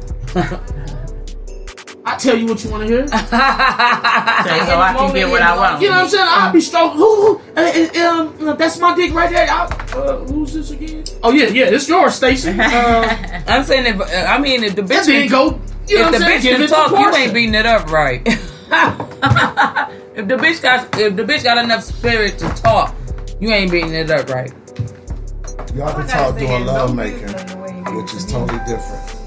I tell you what you want to hear. (laughs) so I can get what I want. You know what I'm saying? I'll be strong. Who? who uh, uh, um, that's my dick right there. I, uh, who's this again? Oh yeah, yeah, it's yours, Stacy. (laughs) Uh, I'm saying if uh, I mean if the bitch then go. You if the what I'm bitch? Give can talk, you ain't beating it up right. (laughs) if the bitch got if the bitch got enough spirit to talk, you ain't beating it up right. Y'all can I gotta talk say doing that love no making, reason the way you which is totally different.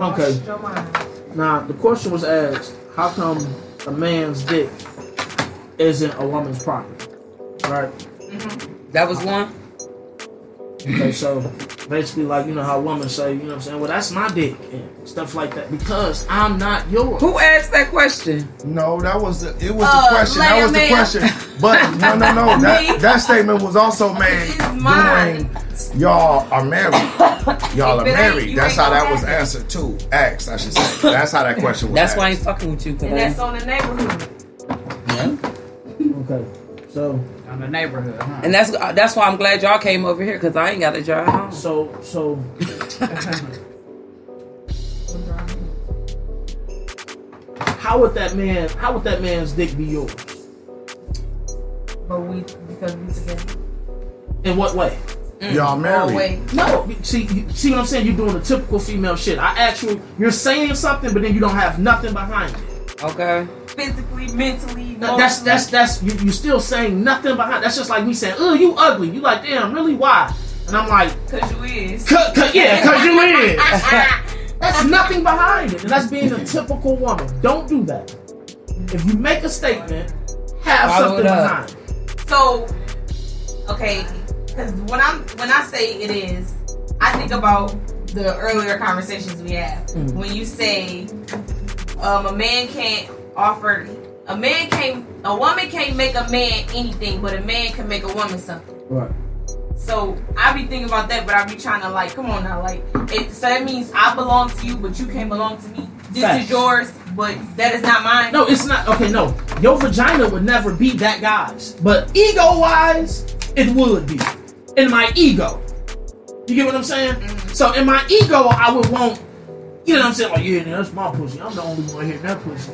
Okay. Now the question was asked: How come a man's dick isn't a woman's property? Right. Mm-hmm. That was one. Okay, so basically, like you know how women say, you know what I'm saying? Well, that's my dick and stuff like that because I'm not yours. Who asked that question? No, that was the it was Uh, the question. That Leia was the question. But (laughs) no, no, no. That that statement was also made It's mine. y'all are married. (laughs) Y'all are If it ain't, married. That's how that was answered too. Asked, I should say. That's how that question was. That's why I ain't fucking with you. Cause And that's on the neighborhood. yeah. Okay, so On the neighborhood, huh? And that's uh, that's why I'm glad y'all came over here because I ain't got a job. so so (laughs) how would that man? How would that man's dick be yours? But we because we together. In what way? Mm, y'all Oh married. wait. No, see, see what I'm saying? You're doing the typical female shit. I actually, you're saying something, but then you don't have nothing behind it. Okay. Physically, mentally, No, that's that's that's you, you still saying nothing behind. That's just like me saying, "Oh, you ugly." You like, damn, really? Why? And I'm like, because you is. "Cut, cut, yeah, cause you is." (laughs) (laughs) That's nothing behind it, and that's being a typical woman. Don't do that. If you make a statement, have Follow something behind. it. So, okay, because when I'm when I say it is, I think about the earlier conversations we had. Mm. When you say um, a man can't offer, a man can't, a woman can't make a man anything, but a man can make a woman something. Right. So I be thinking about that, but I be trying to like, come on now, like, it, so that means I belong to you, but you can't belong to me. This Facts. is yours, but that is not mine. No, it's not. Okay, no. Your vagina would never be that guy's. But ego wise, it would be. In my ego. You get what I'm saying? So in my ego, I would want, you know what I'm saying? Like, yeah, that's my pussy. I'm the only one hitting that pussy.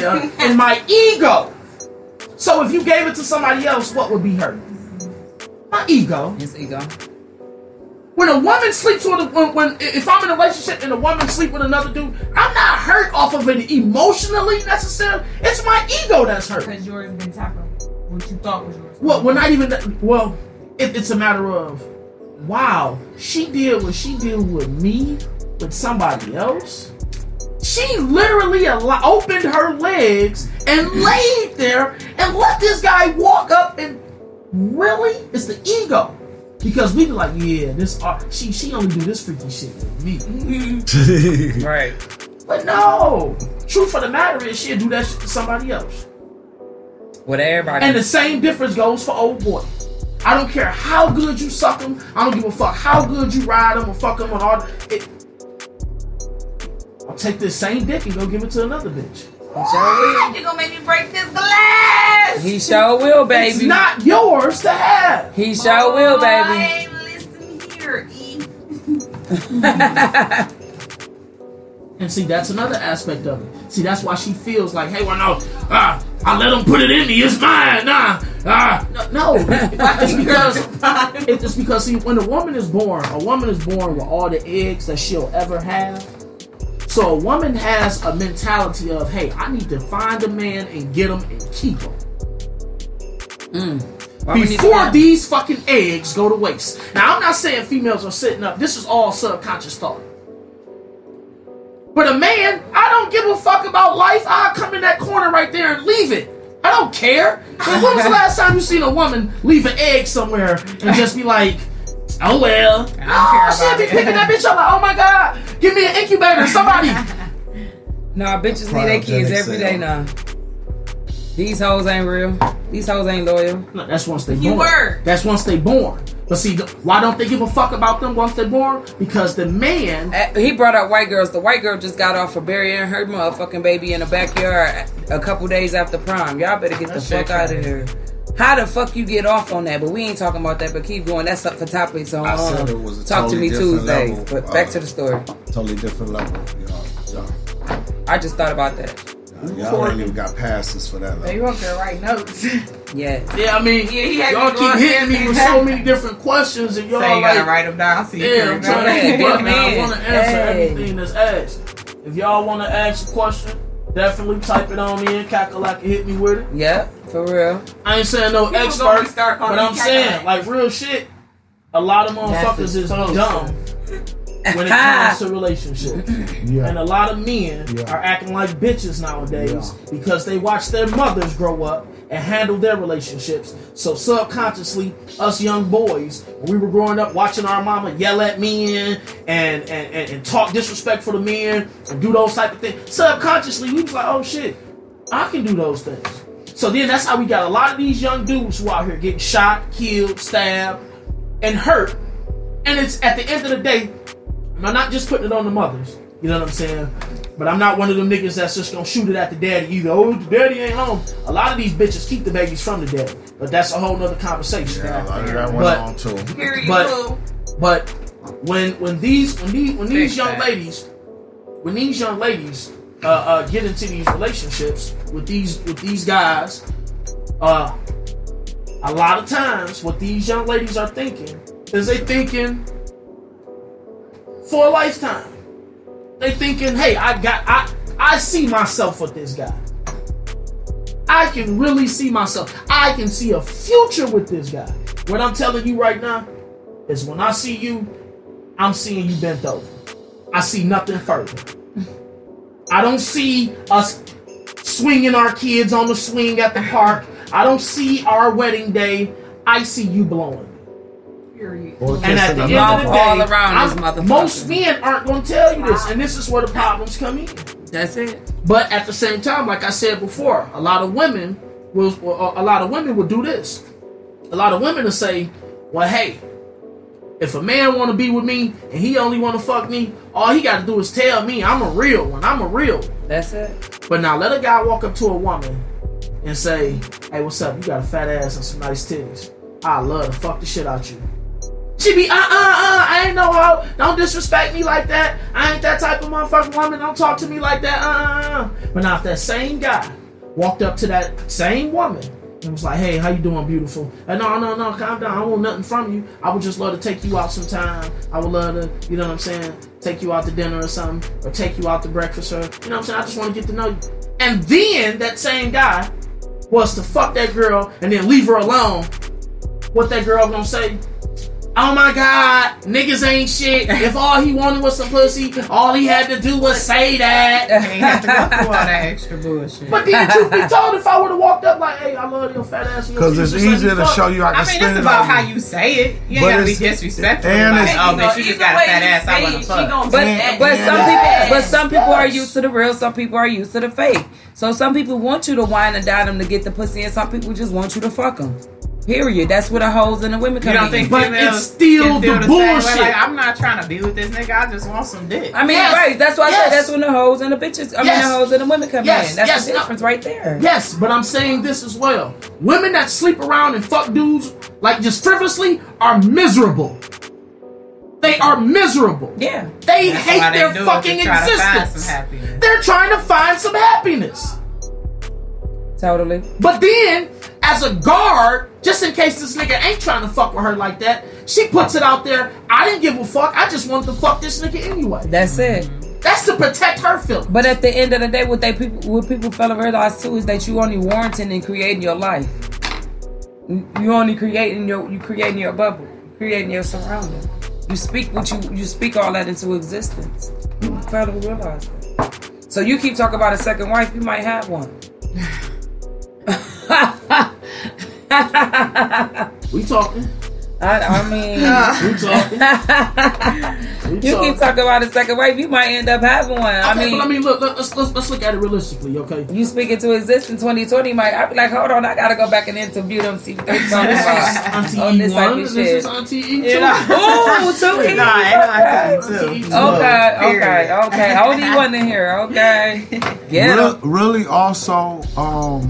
Yeah. (laughs) and my ego. So if you gave it to somebody else, what would be hurt? My ego. His ego. When a woman sleeps with a when, when if I'm in a relationship and a woman sleep with another dude, I'm not hurt off of it emotionally necessarily. It's my ego that's hurt. Because yours been tackled. What you thought was yours. Well, we're not even. that- Well, it, it's a matter of, wow, she did what she did with me, with somebody else. She literally al- opened her legs and laid there and let this guy walk up and really, it's the ego. Because we be like, yeah, this uh, she she only do this freaky shit with me. (laughs) Right. But no, truth of the matter is she'll do that shit to somebody else. With everybody. And the same difference goes for old boy. I don't care how good you suck him. I don't give a fuck how good you ride him or fuck him or all. It, take this same dick and go give it to another bitch. he sure will. You gonna make me break this glass? He sure will, baby. It's not yours to have. he sure will, baby. Boy, listen here, E. (laughs) And see, that's another aspect of it. See, that's why she feels like, hey, well, no, ah, I let him put it in me. It's mine. Nah, ah, no, no. (laughs) it's because it's because see, when a woman is born, a woman is born with all the eggs that she'll ever have. So a woman has a mentality of, hey, I need to find a man and get him and keep him mm. Why we need to before these fucking eggs go to waste. Now, I'm not saying females are sitting up. This is all subconscious thought. But a man, I don't give a fuck about life. I'll come in that corner right there and leave it. I don't care. When was the last time you seen a woman leave an egg somewhere and just be like, oh well. care Oh, she'll about be it. picking that bitch up like, oh my god, give me an incubator, somebody. (laughs) Nah, bitches need their kids Cryogenic every day cell. now. These hoes ain't real. These hoes ain't loyal. No, that's once they You born. were. That's once they born. But see, why don't they give a fuck about them once they're born? Because the man Uh, He brought up white girls. The white girl just got off for burying her motherfucking baby in the backyard a couple days after prom. Y'all better get the That shit fuck out of crazy. here. How the fuck you get off on that? But we ain't talking about that. But keep going. That's up for topics on I said um, it was a Talk totally to Me different Tuesdays. level, but back uh, to the story. Totally different level. Y'all, y'all, I just thought about that. y'all ain't even got passes for that They level. up there write notes. (laughs) Yeah. Yeah, I mean, Yeah, he had y'all to keep hitting me (laughs) with so many different questions, and y'all so you like, gotta write them down so you yeah, I'm trying to keep get (laughs) up them now. I want to answer Hey. everything that's asked. If y'all want to ask a question, definitely type it on me and Kakalaka hit me with it. Yep. For real. I ain't saying no People expert, start but I'm saying Kakalaka. like real shit. A lot of motherfuckers is dumb when it comes to (laughs) relationships. Yeah. And a lot of men Yeah. are acting like bitches nowadays Yeah. because they watch their mothers grow up and handle their relationships. So subconsciously, us young boys, when we were growing up watching our mama yell at men and and, and, and talk disrespectful to men and do those type of things, subconsciously we was like, oh shit, I can do those things. So then that's how we got a lot of these young dudes who out here getting shot, killed, stabbed, and hurt. And it's at the end of the day, I'm not just putting it on the mothers. You know what I'm saying? But I'm not one of them niggas that's just gonna shoot it at the daddy either. Oh, the daddy ain't home. A lot of these bitches keep the babies from the daddy. But that's a whole nother conversation. Yeah, a lot of that went But- on too. Period. But- Boo. But when when these when these when these young facts. ladies when these young ladies uh, uh, get into these relationships with these with these guys, uh, a lot of times what these young ladies are thinking is they thinking for a lifetime. They thinking, hey, I got I I see myself with this guy. I can really see myself. I can see a future with this guy. What I'm telling you right now is when I see you, I'm seeing you bent over. I see nothing further. I don't see us swinging our kids on the swing at the park. I don't see our wedding day. I see you blowing. Period. Or And at the kissing end of the day, all around I'm- this most men aren't going to tell you this, and this is where the problems come in. That's it. But at the same time, like I said before, a lot of women will, a lot of women will do this. A lot of women will say, "Well, hey, if a man want to be with me and he only want to fuck me, all he got to do is tell me I'm a real one. I'm a real." one." That's it. But now let a guy walk up to a woman and say, "Hey, what's up? You got a fat ass and some nice titties. I love to fuck the shit out you." She be, uh, uh, uh, I ain't no how. Don't disrespect me like that. I ain't that type of motherfucking woman. Don't talk to me like that. Uh, uh, uh. But now if that same guy walked up to that same woman and was like, hey, how you doing, beautiful? And no, no, no, calm down. I want nothing from you. I would just love to take you out sometime. I would love to, you know what I'm saying, take you out to dinner or something, or take you out to breakfast or, you know what I'm saying? I just want to get to know you. And then that same guy was to fuck that girl and then leave her alone. What that girl gonna say? Oh my god, niggas ain't shit. If all he wanted was some pussy, all he had to do was say that. (laughs) Ain't have to go through all that extra bullshit. But then, truth be told, if I would have walked up like, "Hey, I love your fat ass," and your Because titties, it's just let easier to fuck. show you I can I mean, spin it's it about on how you. you say it. You But ain't gotta be it's- disrespectful. and like, it's- oh, You know, bitch, you just got a fat ass. I wanna she fuck. gonna But say but that. some Yeah. people but some people are used to the real, some people are used to the fake. So some people want you to wine and dine them to get the pussy, and some people just want you to fuck them. Period. That's where the hoes and the women come You don't in. think But females it's still can feel the same bullshit. Like, I'm not trying to be with this nigga. I just want some dick. I mean, Yes. right? That's why I Yes. said that's when the hoes and the bitches. I mean, the hoes and the women come Yes. in. That's Yes. the No. difference right there. Yes, but I'm saying this as well. Women that sleep around and fuck dudes like just frivolously are miserable. They are miserable. Yeah. They That's hate why they their do fucking to try to find existence. They're trying to find some happiness. Totally. But then, as a guard, just in case this nigga ain't trying to fuck with her like that, she puts it out there. I didn't give a fuck. I just wanted to fuck this nigga anyway. That's it. That's to protect her feelings. But at the end of the day, what they people, what people fail to realize too is that you only warranting and creating your life. You only creating your, you creating your bubble, creating your surrounding. You speak what you, you speak all that into existence. You fail to realize that. So you keep talking about a second wife, you might have one. (sighs) (sighs) (sighs) (laughs) We talking. I, I mean, (laughs) We talking. (laughs) We you talking. keep talking about a second wife, you might end up having one. I mean, but I mean, look, look, let's, let's let's look at it realistically, okay? you speak into existence 2020 might I be like, hold on, I gotta go back and interview them, see what they talking about. Auntie on this E type one, of and shit. this is Auntie E two. You know? Ooh, E. Nah, ain't no Auntie I E two. Okay, okay, Period. okay. Only one in here. Okay. Yeah. Real, really, also, um,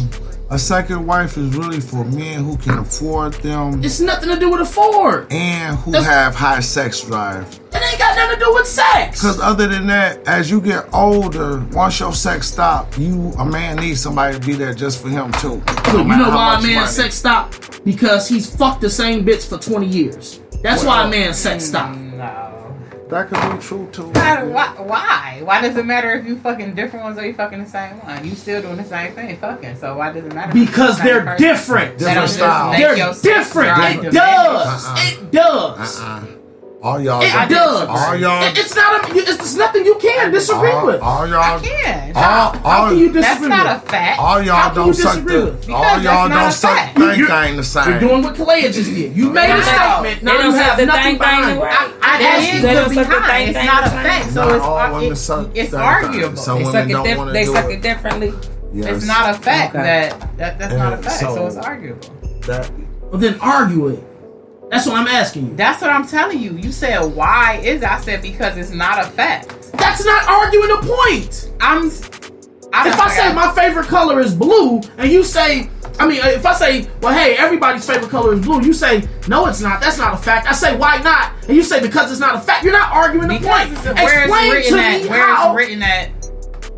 A second wife is really for men who can afford them It's nothing to do with afford. and who That's- have high sex drive. It ain't got nothing to do with sex. Because other than that, as you get older, once your sex stop, you a man needs somebody to be there just for him too. Look, No you know why a much man's money. sex stop? Because he's fucked the same bitch for 20 years. That's why a man's sex stop. No. That could be true too. Why, (laughs) why? Why? Why does it matter if you fucking different ones or you fucking the same one? You still doing the same thing, fucking. So why does it matter? Because the they're person? different. Different just styles. They're different. It does. Uh-uh. It does. Uh-uh. All y'all, It got- does. all y'all, It- it's not. A, it's, it's nothing you can disagree all, with. all y'all, can't. all, How all, can you That's disagree not a fact. all y'all can don't suck disagree the, all y'all don't suck fact. thing You're- thing the same. You're doing what Kalea just did. You made a statement. Now They you don't have suck the nothing thing behind thing it. right. I, They that don't is suck the the thing behind. It's not a fact. So it's, all ar- women it- suck it's arguable. They suck it. don't Diff- wanna they suck it. it differently. Yes. It's not a fact Okay. that, that that's not a fact. So, so- it's arguable. That, Well, then argue it. That's what I'm asking you. That's what I'm telling you. You said why is? I said because it's not a fact. That's not arguing the point. I'm. I If I say my favorite color is blue, and you say, I mean, if I say, well, hey, everybody's favorite color is blue, you say, no, it's not. That's not a fact. I say, why not? And you say, because it's not a fact. You're not arguing the because point. it's, where it's Explain written to at me where how. it's written at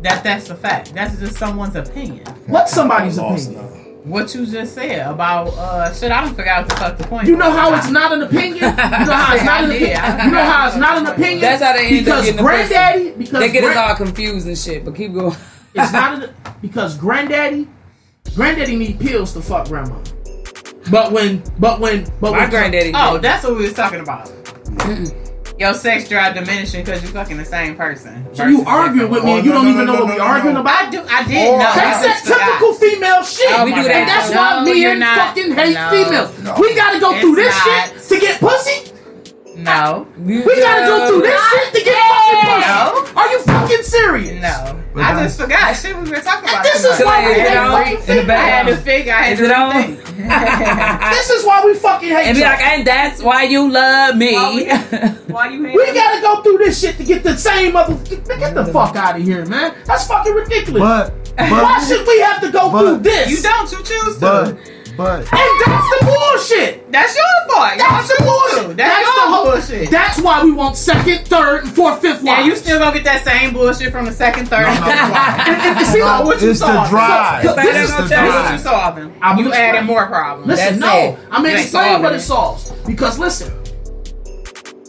that that's the fact. That's just someone's opinion. What's somebody's opinion? now. What you just said about uh shit, I don't forget what the fuck the point. You know how it's not an opinion. You know how it's (laughs) not an I did. opinion. I You know how it's forgot. not an opinion. That's how they end up because getting the granddaddy. Because They get us all confused and shit. But keep going. (laughs) It's not an, because granddaddy, granddaddy need pills to fuck grandma. But when, but when, but My when, granddaddy. Oh, did. that's what we was talking about. Your sex drive diminishing because you're fucking the same person. So you versus arguing with me and you don't no, even no, know no, what we no, arguing no. about. I do. I did Or- know. I That's that just forgot. typical female shit. Oh We do that. And that's No, why you're men fucking hate No. females. No. We gotta go It's through this not. shit to get pussy. No. We gotta go through this shit to get fucking pussy. No. Are you fucking serious? No. But I that's- just forgot. Shit, we were talking about. This is why we Is hate on? fucking In the females. I had to figure. I had Is to it on? (laughs) (laughs) This is why we fucking hate And be y'all. like, and that's why you love me. Why (laughs) you hate We gotta go through this shit to get the same mother. Get, get the fuck out of here, man. That's fucking ridiculous. But, why should we have to go but- through this? You don't. You choose to. But, but, And that's the bullshit. That's your fault. That's Y'all the choose bullshit. to. That's, the whole bullshit. That's why we want second, third, and fourth, fifth yeah, wives. you still gonna get that same bullshit from the second, third. No, no, And- (laughs) and see, no, what you it's the saw. drive. So- so This this is is the the What drive. you solving? I'm you explaining. adding more problems. Listen, That's no. it. I'm You ain't explaining what solving it it. solves. Because listen,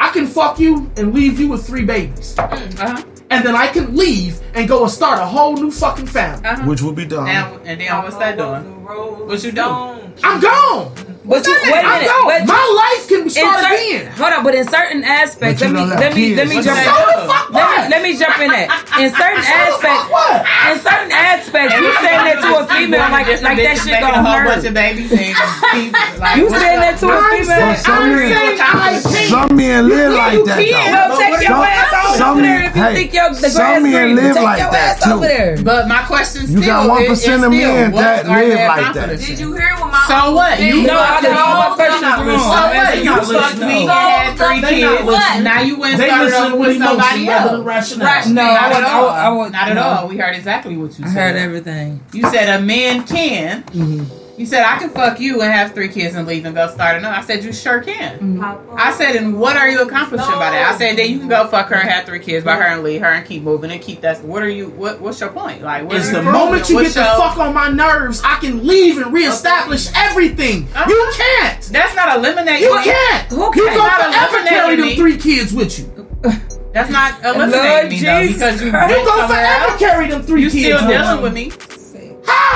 I can fuck you and leave you with three babies. Uh-huh. And then I can leave and go and start a whole new fucking family. Uh-huh. which will be done. And, and then what's that doing? What you do? I'm gone. But you wait a I'm minute. gone. But you- My life can in start cer- again. Hold on, but in certain aspects, let me don't let me let me jump in. So the Let me let me jump in that. In certain So the fuck aspects, what? in certain aspects, you saying (laughs) that to a female like like that shit gonna hurt. of babies and keep, You what's saying that to a I'm female? Some men- saying I can't. Some men live like that though. know, take your Some- ass on some over there if you men- think your the some men live like that, too. But my question still You got 1% is, is of still, men that are live they like that. Did you hear what my So what? You No, I got all my questions wrong. So what? You fucked me and had three kids. Now you went started with somebody else. rationale. No, Not I at all. would- I would- Not at all. We heard exactly what you said. I heard everything. You said a man can. Mm-hmm. Mm-hmm. You said I can fuck you and have three kids and leave and go start another. I said you sure can. I said, and what are you accomplishing by that? I said then you can go fuck her and have three kids by her and leave her and keep moving and keep that. What are you? What, what's your point? Like, what Is are the moment you proving? get the fuck on my nerves, I can leave and reestablish everything. Uh-huh. You can't. That's not eliminating. You me. can't. Who You can't? gonna forever carry them three kids with you. That's not Lord eliminating me though because you Christ. You went gonna forever else. carry them three You kids still dealing with me.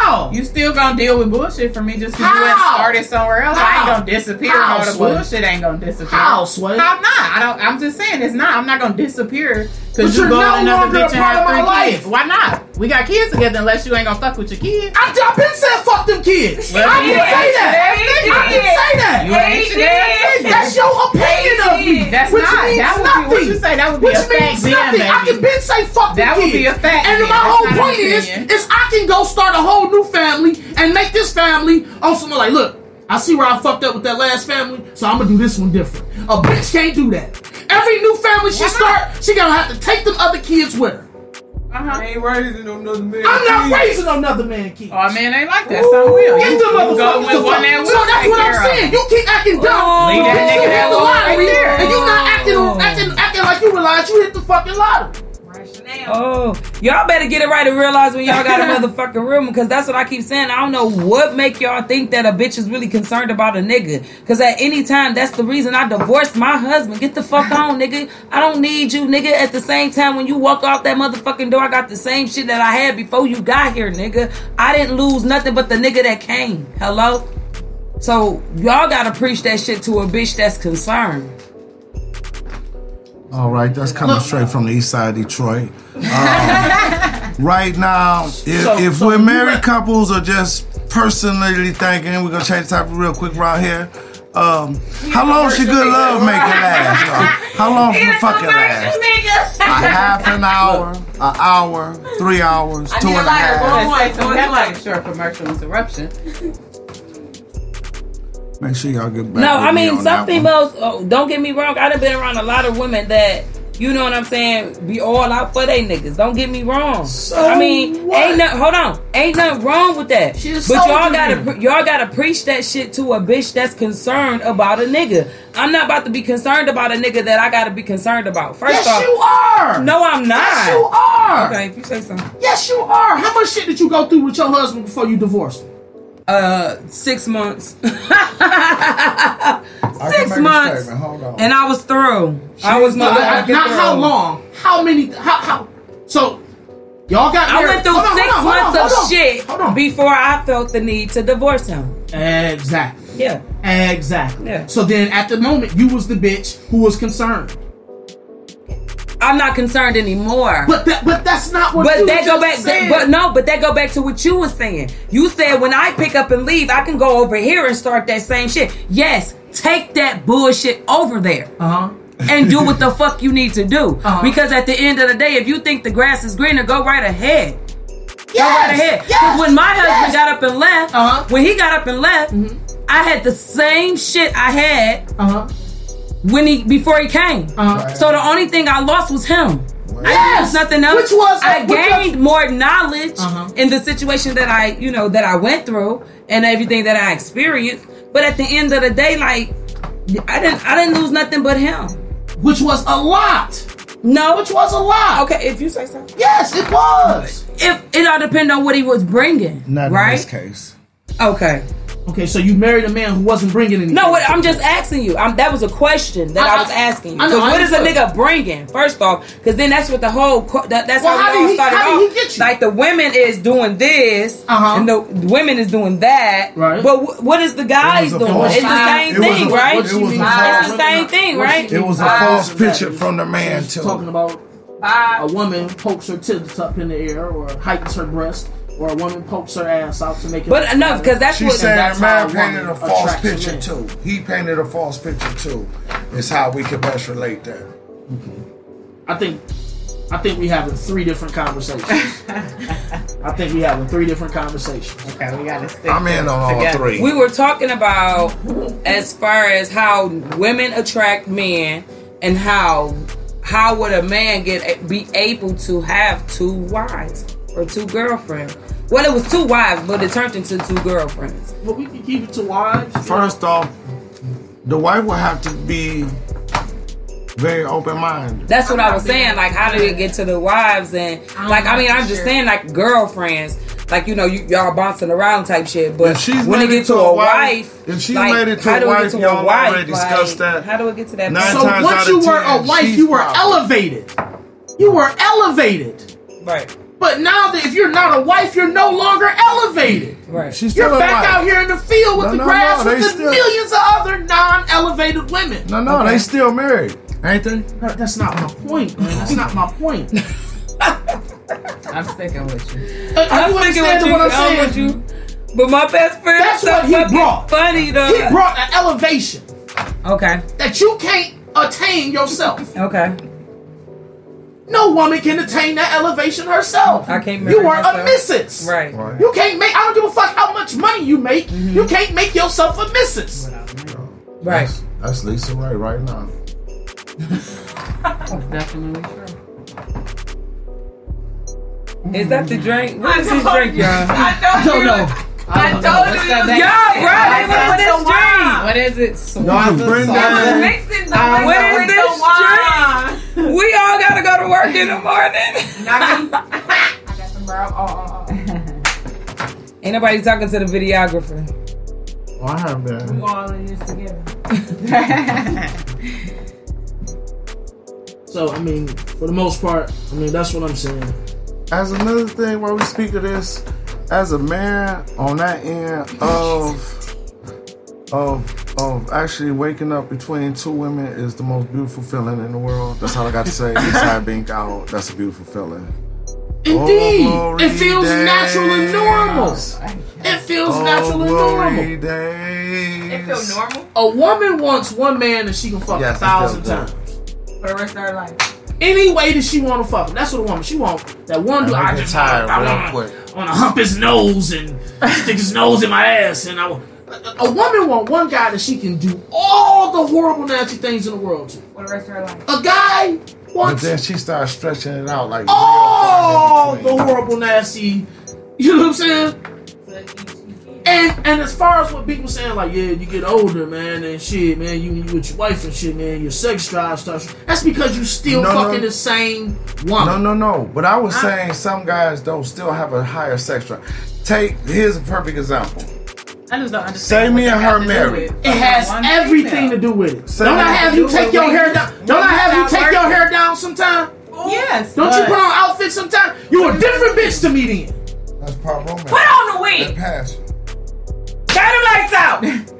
How? You still gonna deal with bullshit for me just because you went How? started somewhere else. I ain't gonna disappear. How, the bullshit ain't gonna disappear. How, Sway? How not? I don't. I'm just saying it's not. I'm not gonna disappear because you you're go no another longer a bitch and part have of my three life. kids. Why not? We got kids together unless you ain't gonna fuck with your kids. I, I been said fuck them kids. Well, I you didn't say that. said I didn't say that. You ain't shit. That's your opinion of me. That's which not. Means That would be nothing. what you say. That would be which a fact means then, nothing. I can been say fuck That them would be a fact And then. my That's whole point is, is I can go start a whole new family and make this family on some like, look, I see where I fucked up with that last family, so I'm gonna do this one different. A bitch can't do that. Every new family she Why not? start, she gonna have to take them other kids with her. Uh-huh. I ain't raising no another man. I'm not kids. raising another man kids. Oh man, ain't like that. Some will. Get You the you go motherfuckers with the one fuck- that So that's take what I'm care of saying. You keep acting dumb. Leave that Bitch, nigga you that hit the will right lottery, there. and you not acting, acting, acting like you realize you hit the fucking lottery. Oh, y'all better get it right and realize when y'all got a (laughs) motherfucking room because that's what I keep saying. I don't know what make y'all think that a bitch is really concerned about a nigga. Because at any time, that's the reason I divorced my husband. Get the fuck on, nigga. I don't need you, nigga. At the same time, when you walk out that motherfucking door, I got the same shit that I had before you got here, nigga. I didn't lose nothing but the nigga that came. Hello? So y'all gotta preach that shit to a bitch that's concerned. All right, that's coming straight from the east side of Detroit. Um, (laughs) right now, if, So- if so we're married let- couples or just personally thinking, we're gonna change the topic real quick right here. Um, how long should good love make it last? (laughs) though? How long should it fucking last? A half an (laughs) hour, an hour, three hours, two need a and a lighter, half. bro. Let's say some Boy, that boy. like a short commercial interruption. Make sure y'all get back. No, with I me mean on some females. Oh, don't get me wrong. I've been around a lot of women that you know what I'm saying. Be all out for they niggas. Don't get me wrong. I mean, what? ain't no. Hold on, ain't nothing wrong with that. She a but soldier y'all gotta pre- y'all gotta preach that shit to a bitch that's concerned about a nigga. I'm not about to be concerned about a nigga that I gotta be concerned about. First Yes, off, you are. no, I'm not. Yes, you are. Okay, if you say so. Yes, you are. How much shit did you go through with your husband before you divorced? Him? Uh, six months. (laughs) Six months. Hold on. And I was through. I was Not, motherfucking not how long. How many? How? how so, y'all got. I married- went through Hold on, six hold on, hold months on, of hold on. shit Hold on. before I felt the need to divorce him. Exactly. Yeah. Exactly. Yeah. So then, at the moment, you was the bitch who was concerned. I'm not concerned anymore. But that, but that's not what. But you that go back. said. but no, but that go back to what you were saying. You said when I pick up and leave, I can go over here and start that same shit. Yes, take that bullshit over there. Uh huh. and do what the fuck you need to do. Uh-huh. Because at the end of the day, if you think the grass is greener, go right ahead. Yes. Go right ahead. Yes. when my husband yes. got up and left, Uh-huh. when he got up and left, I had the same shit I had Uh huh. When he before he came. Uh-huh. So the only thing I lost was him. I didn't Yes. lose nothing else. Which was- I which was- gained more knowledge Uh-huh. in the situation that I, you know, that I went through and everything that I experienced. But at the end of the day, like I didn't, I didn't lose nothing but him. Which was a lot. No, Which was a lot. okay. If you say so, Yes, it was. if it all depend on what he was bringing, Not right? in this case. Okay. Okay, so you married a man who wasn't bringing anything. No, what, I'm just asking you. I'm, that was a question that I, I- was asking you. I know, Because I what is a nigga bringing? First off, because then that's what the whole co- that, that's Well, how, how it all started how off. get you? Like the women is doing this, Uh-huh. and the women is doing that. Right. But wh- what is the guys It doing? It's the same it thing, a- right? it it's the same thing, right? It was a false picture from the man too. talking about a woman pokes her tits up in the air or heightens her breast, or a woman pokes her ass out to make it. But enough because that's She what. said that's the man how a painted a false picture man. too. He painted a false picture too. Is how we can best relate that. I think, I think we having three different conversations. (laughs) I think we having three different conversations. Okay, we gotta stick. I'm in on all together. three. we were talking about as far as how women attract men and how how would a man get be able to have two wives or two girlfriends well it was two wives but it turned into two girlfriends But we can keep it to wives. First off, the wife will have to be very open minded. that's what i was saying like how did it get to the wives and like i mean i'm just saying like girlfriends like you know you, y'all bouncing around type shit but If she's when it get to, to a a wife, wife- if she's like, made it to how a do we wife, get to y'all a wife already discussed like, that. how do we get to that Nine point? So once you of were a wife, you were probably- elevated. You were elevated. right But now that if you're not a wife, you're no longer elevated. right She's still You're a back wife. out here in the field with No, the no, grass no, with the still- millions of other non-elevated women. No, no, Okay. they still married, ain't they? No, That's not my point, man. That's not my point. (laughs) I'm sticking with you. Uh, I'm you sticking with you. what I'm I'm saying? with you. But my best friend That's what he brought. funny though. He brought an elevation okay. that you can't attain yourself. Okay. No woman can attain that elevation herself. I can't You marry are a missus. Right. Right. You can't make. I don't give a fuck how much money you make. Mm-hmm. You can't make yourself a missus. Right. That's, that's Lisa Ray right now. That's definitely true. Is that the drink? What is this drink, y'all? I told Don't you. know. I told you. that you- Y'all, bro, what is this drink? What is it? Y'all can bring I was that. mixing the Uh, what is this the wine. We all gotta go to work in the morning. Not me. (laughs) I got some bro. Oh, oh, oh. (laughs) Ain't nobody talking to the videographer. Oh, I have We all in this together. (laughs) So I mean, for the most part, I mean that's what I'm saying. As another thing, while we speak of this, as a man on that end of of of actually waking up between two women is the most beautiful feeling in the world. That's all I got to say. (laughs) Inside being out, that's a beautiful feeling. Indeed, Oh, it feels glory natural and normal. It feels Oh, natural and normal. days. It feel normal A woman wants one man that she can fuck Yes, a thousand times. for the rest of her life. Any way that she want to fuck him. That's what a woman. She want that one dude. I I just tired I wanna, quick. I wanna hump his nose and stick his nose in my ass. And I, wa- a, a woman want one guy that she can do all the horrible nasty things in the world to. For the rest of her life. A guy wants. But then she starts stretching it out like all real far in the horrible nasty. You know what I'm saying? So each- each- And and as far as what people saying, like, yeah, you get older, man, and shit, man, you, you with your wife and shit, man, your sex drive starts. That's because you still No, no. fucking the same one. No, no, no. But I was saying some guys don't still have a higher sex drive. Take here's a perfect example. I just don't understand. Say me and her to do married. It has everything female. to do with it. So don't I have you take your hair down? Don't I have you take your hair down sometime? Yes. Don't you put on outfits sometime? You a different bitch to me then. That's part romance. Put on the That wig. passion. Turn the lights out. (laughs)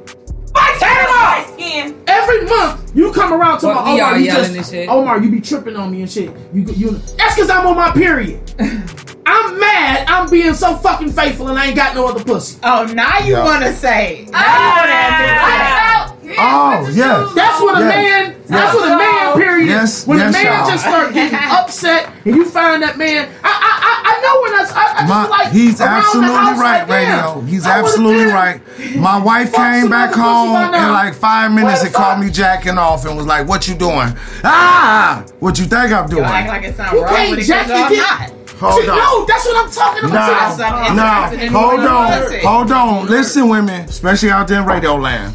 Fight Turn 'em my off. skin. Every month you come around to Fuck my me, Omar, you just. Omar, you be tripping on me and shit. You you that's because I'm on my period. (laughs) I'm mad. I'm being so fucking faithful and I ain't got no other pussy. Oh, now you Yeah. want to say. Now Ah, that Oh, yes. That's what a Yes. man. That's what a man. Period. Yes, when yes, a man y'all. just start (laughs) getting upset and you find that man, I I I, I know when I, I, I just My, like he's absolutely house right, like, radio. He's I absolutely right. My wife came back home in like five minutes Where and called me jacking off and was like, "What you doing?" Ah, what you think I'm doing? You act like it's not You wrong can't with it jack because and I'm get- not. Hold See, on. No, that's what I'm talking about. Nah. Now, hold on, hold on. Listen, women, especially out there in radio land.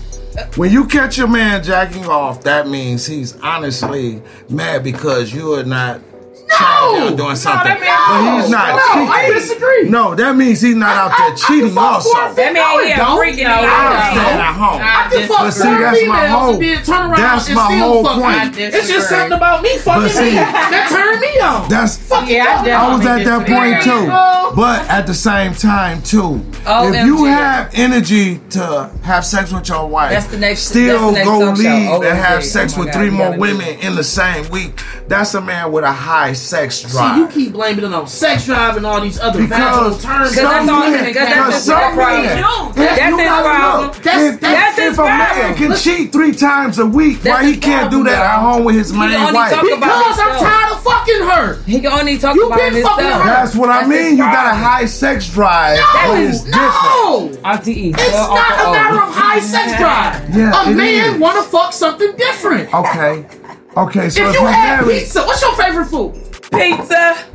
When you catch your man jacking off, that means he's honestly mad because you are not No! down doing something. that means- but he's not. No, I disagree. No, that means he's not out I- I there can cheating fall also. That man No, don't. freaking out. I don't. staying at home. I can fuck But see, that's my whole- and then turn around that's and my still whole point. It's just something about me fucking see- me that turned me on. That's Fuck Yeah, I you talking definitely I was at that disagree. point too. Oh. But at the same time too, if OMG. you have energy to have sex with your wife, That's the next- still that's the next go leave and have oh sex Oh with God, three more women in the same week, that's a man with a high sex See, you keep blaming it on sex drive and all these other Because vaginal terms. Because that's all men- because that's because just some their problem. men- that's you his gotta problem. look, That's- if, that's if his a man problem. can cheat three times a week, That's why he can't do that at home with his He main wife? talk about because I'm himself. tired of fucking her. He can only talk You about been fucking himself. her. That's what I That's his mean. You got a high sex drive, No, but no. RTE. It's not a matter of high sex drive. A man want to fuck something different. Okay. Okay, so if if, you had married, pizza, what's your favorite food? Pizza.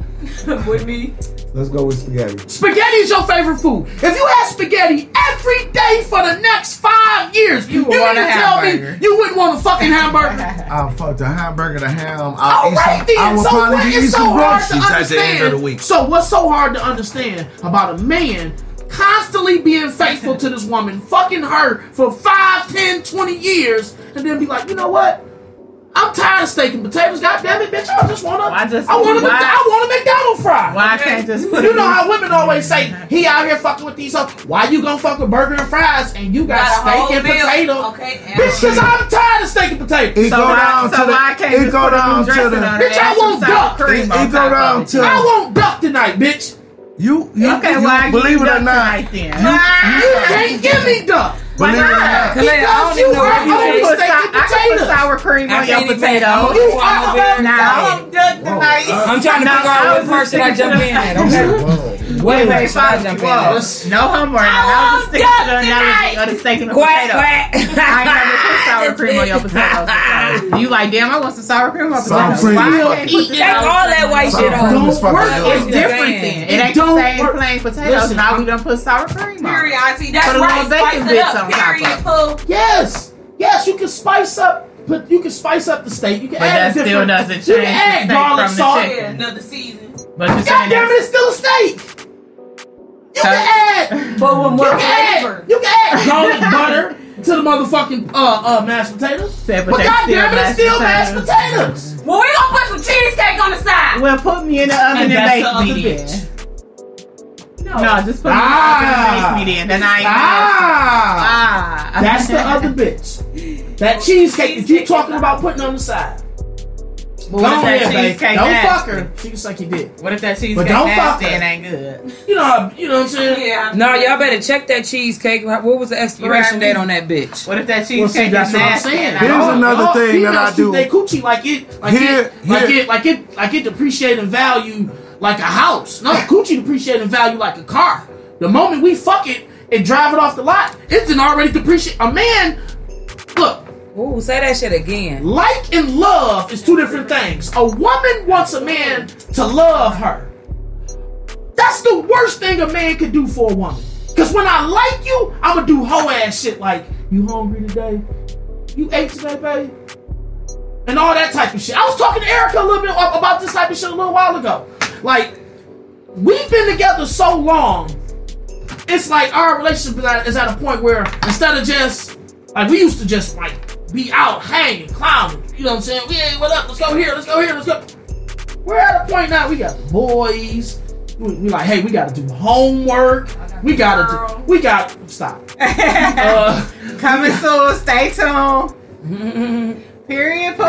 (laughs) with me. let's go with spaghetti. Spaghetti is your favorite food. If you had spaghetti every day for the next five years, you, would you want mean a to tell me you wouldn't want a fucking hamburger? (laughs) I'll fuck the hamburger, the ham. All I'll oh, eat right some, then. I will so probably what be eating is so hard to groceries understand? the end of the week. So what's so hard to understand about a man constantly being faithful to this woman, fucking her for 5, 10, 20 years, and then be like, you know what? I'm tired of steak and potatoes. God damn it, bitch! I just want to. Why just- I want a. why- I want a McDonald's fry. Why I can't just put You know how women always say he out here fucking with these. Up. Why you gonna fuck with burger and fries and you got, Got steak and meal. potato? Okay, and- Bitch, cause I'm tired of steak and potato. It So go why- down so to the. why I can't It go down to the. Bitch, I want duck. cream It- it go down to- I want duck tonight, bitch. You, you, Okay, you well, I give believe it or not, tonight then. You can't give me duck. Believe it not, Kalea, I Because don't you even know are what you only mean. I can and put sour cream on your potato. I'm- You are. Now, I'm done tonight. I'm trying to figure out was what person I jump in at. Okay. Listen. Wait, wait, Should I jump me. in Whoa. No homework. I That was a love stick to the duck analogy tonight. of steak and Quack, potato. quack. I ain't never put sour (laughs) cream on your potatoes. You like, damn, I want some sour cream on my Sour potatoes. cream Why is I fucking- can't put this Take all that white shit Sour off. cream is fucking work. good. It's different then. It ain't the same work. plain potatoes. Listen, now I'm- we done put sour cream on. Period, auntie. That's Put a right. little Spice it up. Period, of it. fool. Yes, yes, you can spice up, but you can spice up the steak. You can But add that still doesn't You change can the add steak garlic from the salt. chicken. Yeah, another season. But God damn it, it's still a steak. You So- can add, But with you more can add, flavor. you can add garlic (laughs) butter to the motherfucking uh uh mashed potatoes. Said, but But they God still damn it, it's still mashed potatoes. potatoes. Well, we gonna put some cheesecake on the side. Well, put me in the oven And and, that's bake the other me then. bitch. No, just put me Ah. in the oven and bake me then. Then I ain't Ah, Ah. that's the other bitch. That cheesecake that you talking about putting on the side. But what if that cheesecake Don't nasty? fuck her. She can suck your dick. What if that cheesecake But don't fuck her. and ain't good? You know, you know what I'm saying? Yeah. No, y'all better check that cheesecake. What was the expiration date on that bitch? What if that Well, see, that's is what I'm nasty? saying. Here's I- another y'all thing that I do. Keep their coochie like it, like Here- it, like here- it, like it, like it depreciating value like a house. No, coochie depreciating value like a car. The moment we fuck it and drive it off the lot, it's an already depreciate. A man, look, Ooh, say that shit again. like and love is two different things. A woman wants a man to love her. That's the worst thing a man could do for a woman. Cause when I like you, I'ma do hoe ass shit like, you hungry today? You ate today, babe? And all that type of shit. I was talking to Erica a little bit about this type of shit a little while ago. Like, we've been together so long, it's like our relationship is at, is at a point where instead of just like we used to just like be out hanging, clowning, you know what I'm saying? We ain't what up? Let's go here, let's go here, let's go. We're at a point now. We got the boys. We, we like, hey, we got to do homework. We gotta do. We got stop. (laughs) uh, Coming (laughs) soon. Stay tuned. Period. Pooh.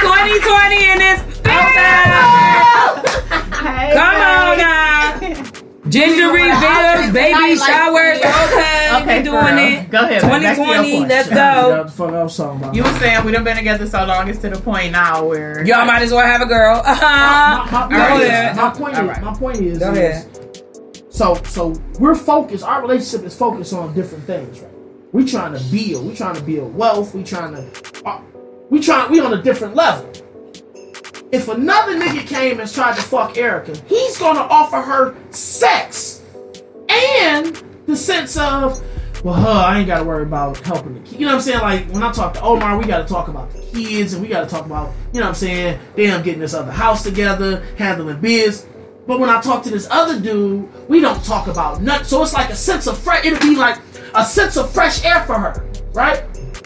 2020 in this Hey, Come on now. (laughs) Gender reveals, baby showers. Okay, Okay, we doing real. it. Go ahead, babe. Back to your 2020, let's I go. what the fuck I was. You were saying we done been together so long, it's to the point now where Y'all might as well have a girl. my, Uh-huh. my, (laughs) Go my, point ahead. is, my point is, right. my point is, Go is- ahead. So, so we're focused. Our relationship is focused on different things, right? We trying to build. We trying to build wealth. We trying to, uh, we trying. We on a different level. If another nigga came and tried to fuck Erica, he's gonna offer her sex and the sense of, well, huh, I ain't gotta worry about helping the kids. You know what I'm saying? Like when I talk to Omar, we gotta talk about the kids and we gotta talk about, you know what I'm saying? Damn, getting this other house together, handling biz. But when I talk to this other dude, we don't talk about nothing. So it's like a sense of fresh. It'll be like a sense of fresh air for her, right?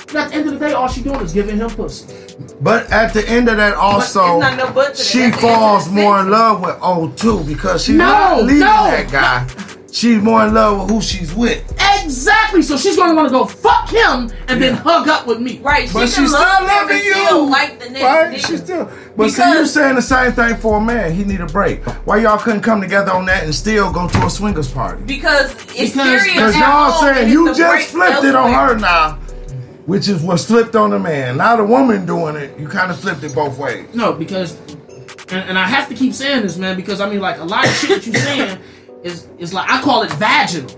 And at the end of the day, all she doing is giving him pussy. But at the end of that, also, no but she falls more in love with O2 because she's No, not leaving no. that guy. She's more in love with who she's with. Exactly. So she's gonna want to go fuck him and then hug up with me. Right, she But she's love still him loving you. still like the next Right? nigga. She's still. But see, you're saying the same thing for a man. He need a break. Why y'all couldn't come together on that and still go to a swingers party? because it's Because- serious. Because at y'all home saying you just break flipped it on her now, which is what's flipped on the man. Now the woman doing it, you kind of flipped it both ways. No, because, and, and I have to keep saying this, man, because I mean, like a lot of shit that you're saying is is like I call it vaginal.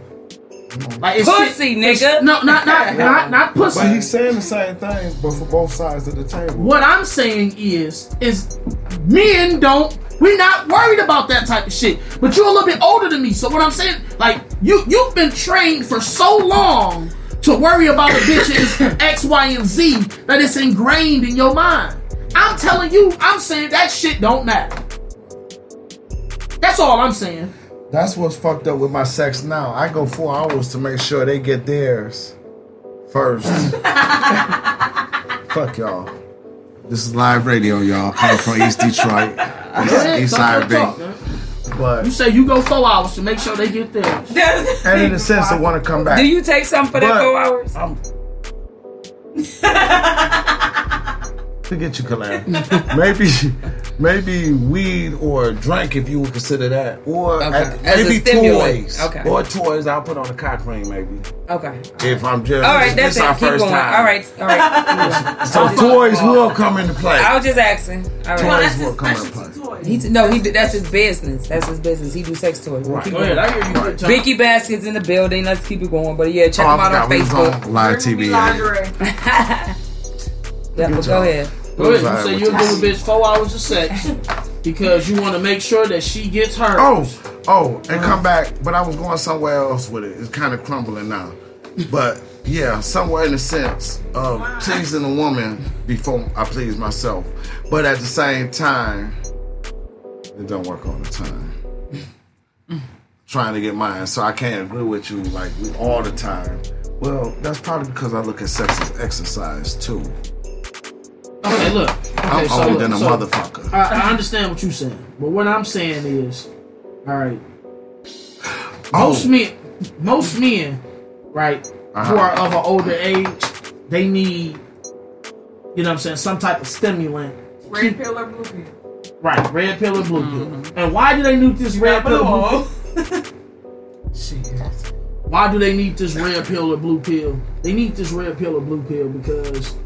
Like it's Pussy, shit- it's- nigga. No, not not (laughs) not not pussy. But he's saying the same thing, but for both sides of the table. What I'm saying is, is men don't. We're not worried about that type of shit. But you're a little bit older than me, so what I'm saying, like you, you've been trained for so long to worry about a bitch's X, Y, and Z that it's ingrained in your mind. I'm telling you, I'm saying that shit don't matter. That's all I'm saying. That's what's fucked up with my sex now. I go four hours to make sure they get theirs first. Fuck y'all. This is live radio, y'all. Coming from East Detroit, East, East Side B. Talk, man. You say you go four hours to make sure they get theirs. (laughs) and in a sense, I want to come back. Do you take something for that four hours? (laughs) I'm- Forget you, Kalam. (laughs) maybe, maybe weed or drink, if you would consider that, or Okay. at- As a maybe toys. Okay. Or toys. I'll put on the cock ring, maybe. Okay. If I'm just All right, this that's our. Keep first going. time. All right, all right. (laughs) So toys will come into play. I was just asking. All Toys right. will come into play. toys. He no, he that's his business. That's his business. He do sex toys. We'll Right. keep Go ahead. I hear you. Good time. Vicky Baskets in the building. Let's keep it going. But yeah, check Oh, I him out on forgot we was Facebook. live TV. lingerie. (laughs) Yeah, but go ahead. Go ahead. You say you'll give a bitch four hours of sex because you want to make sure that she gets hurt. Oh, oh, and uh-huh. come back. But I was going somewhere else with it. It's kind of crumbling now. But yeah, somewhere in the sense of pleasing a woman before I please myself. But at the same time, it don't work all the time. Trying to get mine, so I can't agree with you like all the time. Well, that's probably because I look at sex as exercise too. Okay, look. Okay, I'm so older than a so motherfucker. I, I understand what you're saying, but what I'm saying is, all right. (sighs) Oh. Most men, most men, right, Uh-huh. who are of an older age, they need, you know, what I'm saying, some type of stimulant. Red pill or blue pill? Right, red pill or blue pill. And why do they need this red pill? Or blue pill? (laughs) Why do they need this red pill or blue pill? They need this red pill or blue pill because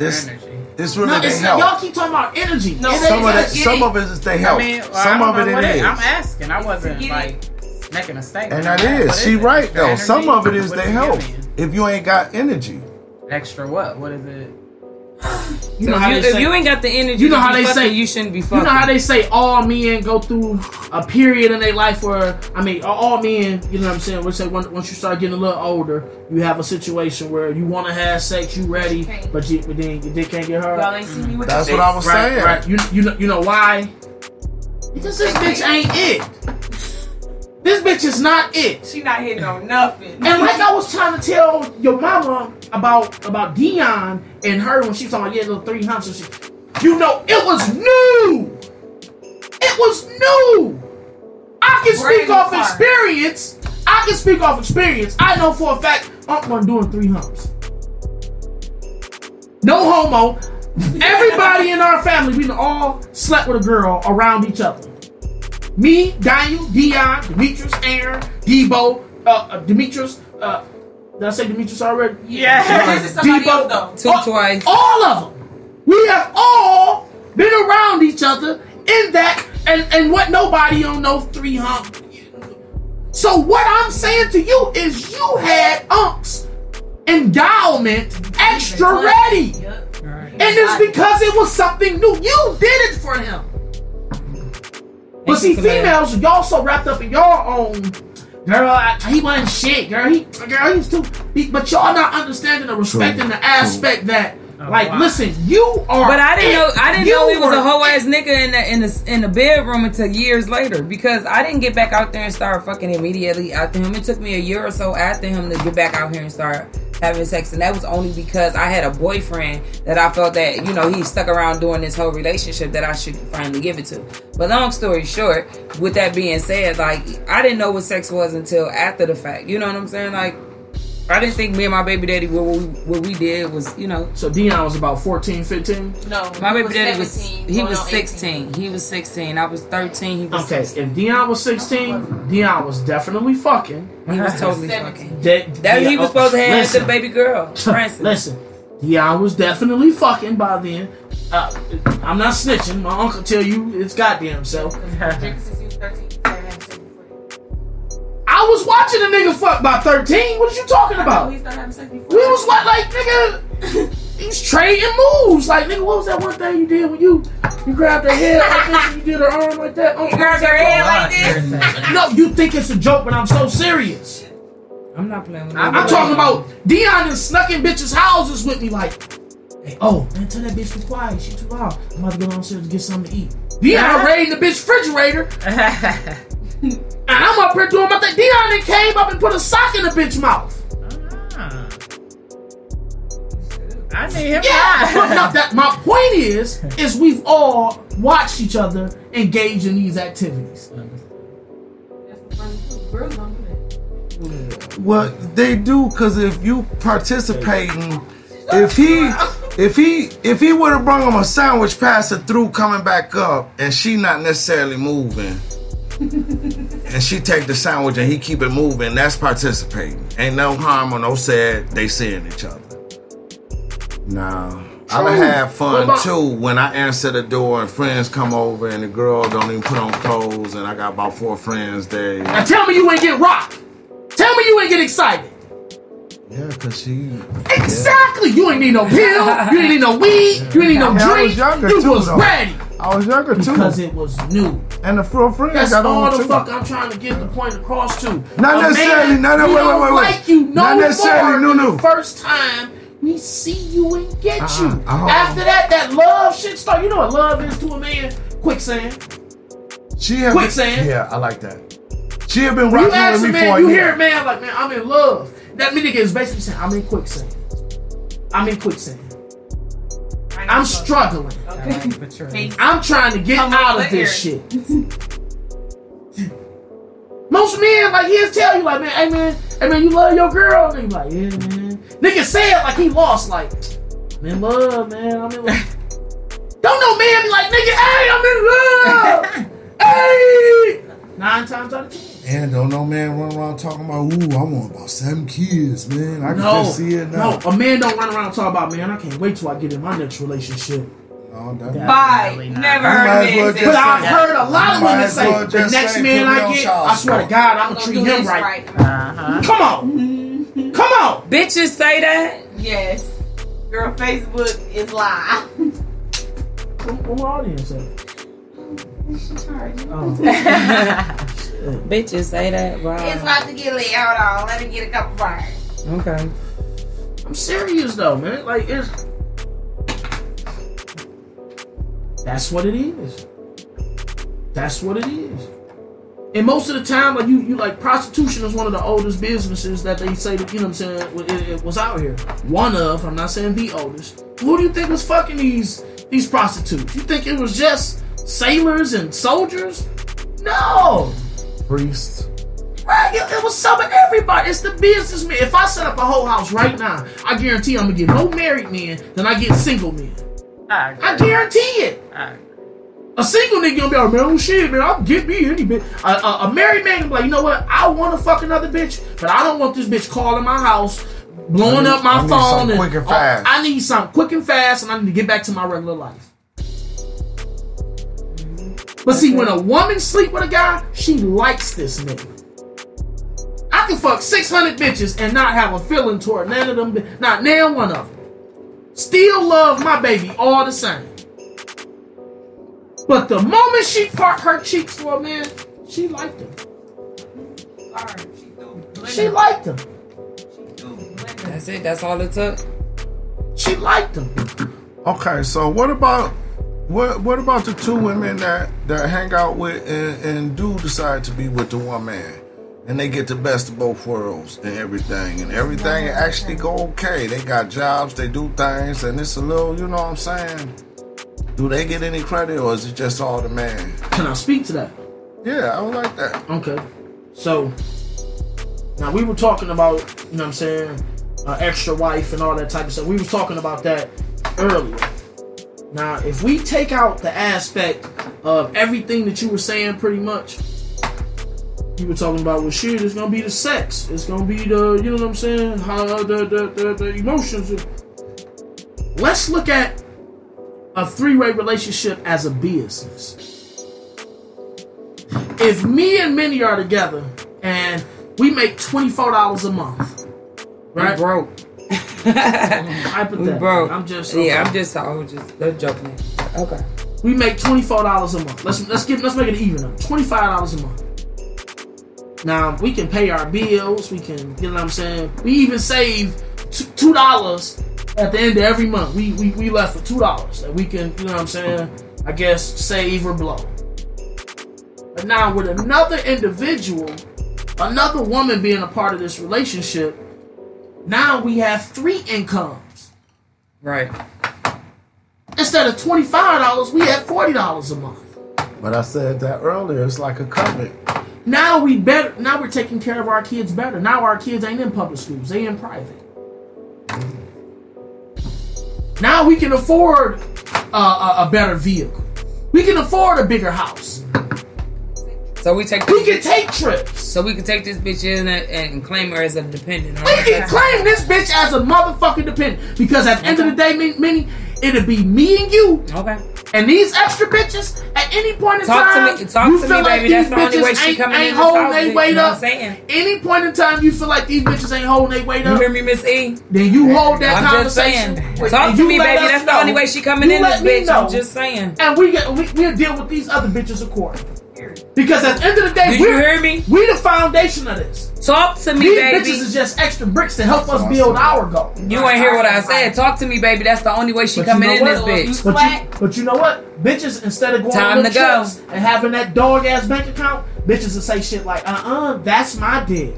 It's, it's really no, it's, health. y'all keep talking about energy. No, It Some of it, some of it is their health. I mean, well, some of don't it know it. I'm asking. I wasn't like making a statement. And that What is, she it? right Extra though. Some of it is What their it health. If you ain't got energy, Extra what? What is it? You So know if, how you, they if you ain't got the energy, You know how they fucking, say- you shouldn't be you know how they say all men go through a period in their life where I mean all men, you know what I'm saying? We say when, once you start getting a little older, you have a situation where you want to have sex, you ready, but you but then your dick can't get hard. Y'all ain't see me with that's what I was right, saying. right. You you know you know why? Because this bitch ain't it. This bitch is not it. She not hitting on nothing. And like I was trying to tell your mama about about Dion and her when she was talking about yeah, little three humps and shit. You know, it was new. It was new. I can Brand speak off experience. I can speak off experience. I know for a fact I'm one doing three humps. No homo. (laughs) Everybody in our family, we all slept with a girl around each other. Me, Daniel, Dion, Demetrius, Aaron, Debo, uh, uh, Demetrius. Uh, did I say Demetrius already? Yeah. is somebody else. Two all, twice. All of them. We have all been around each other in that, and and what nobody on no three hump. So what I'm saying to you is, you had unks endowment extra ready. Yup. And it's because it was something new. You did it for him. But see, females, y'all so wrapped up in your own. Girl, I, he wasn't shit. Girl, he, girl, he's too. He, but y'all not understanding or respecting True, the aspect that, Oh, like, wow. listen, you are. But I didn't it. know I didn't You know he was a whole ass nigga in the in the in the bedroom until years later because I didn't get back out there and start fucking immediately after him. It took me a year or so after him to get back out here and start having sex, and that was only because I had a boyfriend that I felt that you know he stuck around doing this whole relationship that I should finally give it to. But long story short, with that being said, like I didn't know what sex was until after the fact. You know what I'm saying? Like I didn't think me and my baby daddy what we what we did was you know So Dion was about 14, 15. No, my baby was daddy was 17, he was on 16. He was 16. I was 13. He was Okay, 16. if Dion was 16, Dion was definitely fucking. He was (laughs) totally 17. fucking. That, That he was supposed to have listen. the baby girl, Francis. (laughs) Listen, Dion was definitely fucking by then. Uh, I'm not snitching. My uncle tell you it's goddamn so. I was watching a nigga fuck by 13. What are you talking Oh, about? he started having sex before. We was what, like, nigga, he was trading moves. Like, nigga, what was that one thing you did when you you grabbed her head like this and you did her arm like that? Oh, You grabbed your head like this. No, you think it's a joke, but I'm so serious. I'm not playing with I'm, nobody. talking about Dion and snuck in bitches' houses with me, like, hey, oh, man, tell that bitch to be quiet. She too loud. I'm about to go downstairs to get something to eat. Dion raiding the bitch refrigerator, (laughs) and I'm up here doing my thing. Dion then came up and put a sock in the bitch mouth. Ah. I need him. Yeah, but no, (laughs) that my point is, is we've all watched each other engage in these activities. Girls don't do that. Well, they do because if you participating, if he, if he, if he would have brought him a sandwich, pass it through, coming back up, and she not necessarily moving, and she take the sandwich and he keep it moving, that's participating. Ain't no harm or no sad. They seeing each other. Nah, I would have fun about- too when I answer the door and friends come over and the girl don't even put on clothes and I got about four friends there. Now tell me you ain't get rocked. Tell me you ain't get excited. Yeah, cause she. Exactly. You ain't need no pill. (laughs) You ain't need no weed. You ain't need no Yeah, I was drink. younger You too, was though. ready I was younger too. because it was new. and the four friends That's got all the too. fuck I'm trying to get the point across to. Not A necessarily- man no, no, wait, wait, don't wait, wait. Like you no Not necessarily, more no, no. first time we see you and get Uh-uh, you. uh-uh. After that, that love shit start. You know what love is to a man? Quicksand. She have Quicksand. Yeah, I like that. She have been When you rocking with a me for man, a you year. hear a man like, man, I'm in love. That nigga is basically saying, I'm in quicksand. I'm in quicksand. I'm struggling. Hey, I'm trying to get out of this shit. Most men, like, he'll tell you, like, man, hey, man, hey, man, you love your girl? And they like, yeah, man. Nigga say it like he lost, like, I'm love, man, I'm in love. (laughs) Don't no man be like, nigga, hey, I'm in love. (laughs) hey! Nine times out of ten. And don't no man run around talking about, ooh, I want about seven kids, man. I can No, just see it now. no, a man don't run around talking about, man, I can't wait till I get in my next relationship. No, that- Bye. Definitely not. Never You heard of well it. But say I've that. heard a lot of women say, well the next say, man I get, child I swear to. God, I'm I'm gonna gonna treat him right. right. Uh-huh. Come on, come on. Bitches say that. Yes. Girl, Facebook is live. What, what my audience say? Oh. (laughs) Bitches say that. Wow. It's about to get lit. Hold on. Let me get a couple bars. Okay. I'm serious though, man. Like it's that's what it is. That's what it is. And most of the time, like you, you like prostitution is one of the oldest businesses that they say that you know what I'm saying it, it was out here. One of, I'm not saying the oldest. Who do you think was fucking these these prostitutes? You think it was just sailors and soldiers? No. Priest. Right, it, it was some of everybody. It's the businessman. If I set up a whole house right now, I guarantee I'm gonna get more married men than I get single men. I I guarantee it. I- A single nigga gonna be like, man, oh shit, man, I'll get me any bitch. A, a, a married man gonna be like, you know what? I want to fuck another bitch, but I don't want this bitch calling my house, blowing need- up my I need phone. something quick and oh, fast. I need something quick and fast, and I need to get back to my regular life. But see, when a woman sleep with a guy, she likes this nigga. I can fuck 600 bitches and not have a feeling toward none of them, not nail one of them. Still love my baby all the same. But the moment she part her cheeks for a man, she liked him. She liked him. That's it. That's all it took. She liked him. Okay, so what about what what about the two women that that hang out with and, and do decide to be with the one man? And they get the best of both worlds and everything, and everything actually go okay. They got jobs, they do things, and it's a little, you know what I'm saying? Do they get any credit, or is it just all the man? Can I speak to that? Yeah, I would like that. Okay. So now we were talking about, you know what I'm saying, uh, extra wife and all that type of stuff. We were talking about that earlier. Now, if we take out the aspect of everything that you were saying, pretty much, you were talking about, well, shit, it's gonna be the sex, it's gonna be the, you know what I'm saying, how the the the, the emotions. Let's look at a three-way relationship as a business if me and Minnie are together and we make twenty four dollars a month, We right? broke. Hypothetically, We broke. I'm just Yeah. I'm just. I was just. Joking. Okay. We make twenty four dollars a month. Let's let's get let's make it even up. Twenty five dollars a month. Now we can pay our bills. We can, you know what I'm saying. We even save two dollars at the end of every month. We we we left with two dollars that we can, you know what I'm saying. I guess save or blow. But now with another individual, another woman being a part of this relationship, now we have three incomes. Right. Instead of twenty five dollars, we have forty dollars a month. But I said that earlier. It's like a covenant. Now we better. Now we're taking care of our kids better. Now our kids ain't in public schools; they in private. Now we can afford uh, a, a better vehicle. We can afford a bigger house. So we take. We can bitch, take trips. so we can take this bitch in and, and claim her as a dependent. We can claim this bitch as a motherfucking dependent because at the end of the day, Minnie, it'd be me and you. Okay. And these extra bitches, at any point in Talk to time, me- talk you to feel me, like baby. That's these the only bitches way she ain't, coming ain't holding their you weight know what up. Any point in time you feel like these bitches ain't holding their weight up. You hear me, Miss E? then you hold that I'm just conversation. saying. Talk to you me, baby. That's the know. only way she coming You in this bitch. I'm just saying. And we get we, we'll deal with these other bitches accordingly. Because at the end of the day, Did we you hear me? We the foundation of this. Talk to me, These baby. bitches is just extra bricks to help us build our goal. You ain't hear what I said. Talk to me, baby. That's the only way she But you coming know in this what? bitch. But you, but you know what? Bitches, instead of going Time on to go. trips and having that dog ass bank account, bitches will say shit like, uh uh, that's my dick.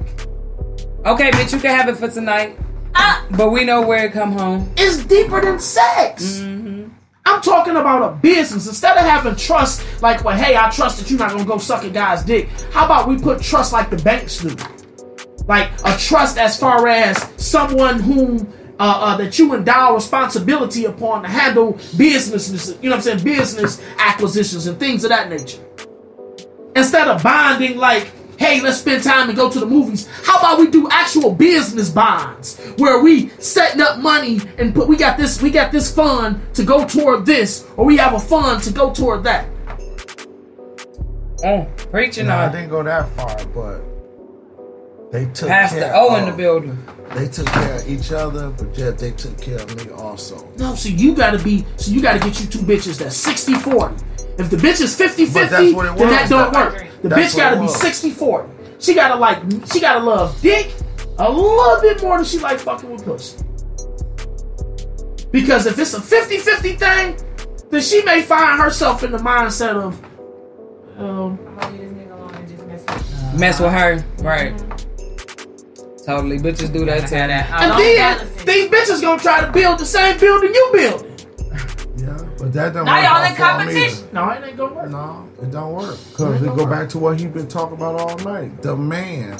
Okay, bitch, you can have it for tonight. But we know where it come home. It's deeper than sex. Mm-hmm. I'm talking about a business. Instead of having trust, like, well, hey, I trust that you're not gonna go suck a guy's dick. How about we put trust like the banks do? Like a trust as far as someone whom uh, uh, that you endow responsibility upon to handle businesses, you know what I'm saying, business acquisitions and things of that nature. Instead of bonding like, hey, let's spend time and go to the movies. How about we do actual business bonds where we setting up money and put we got this we got this fund to go toward this, or we have a fund to go toward that. Oh, preaching No, I didn't go that far, but they took Pastor care O in the of- building. They took care of each other, but yet they took care of me also. No, so you gotta be so you gotta get you two bitches that's 60 40. If the bitch is 50 But 50, that's what it then that don't That- work. The that's bitch gotta be was. 60 40. She gotta like she gotta love dick a little bit more than she like fucking with pussy. Because if it's a 50 50 thing, then she may find herself in the mindset of um, Mess with her. Right. Totally. Bitches do that too. and then these bitches gonna try to build the same building you building. Yeah, but that don't Now work y'all in competition. No, it ain't gonna work. No, it don't work. Cause we go back to what he been talking about all night. The man.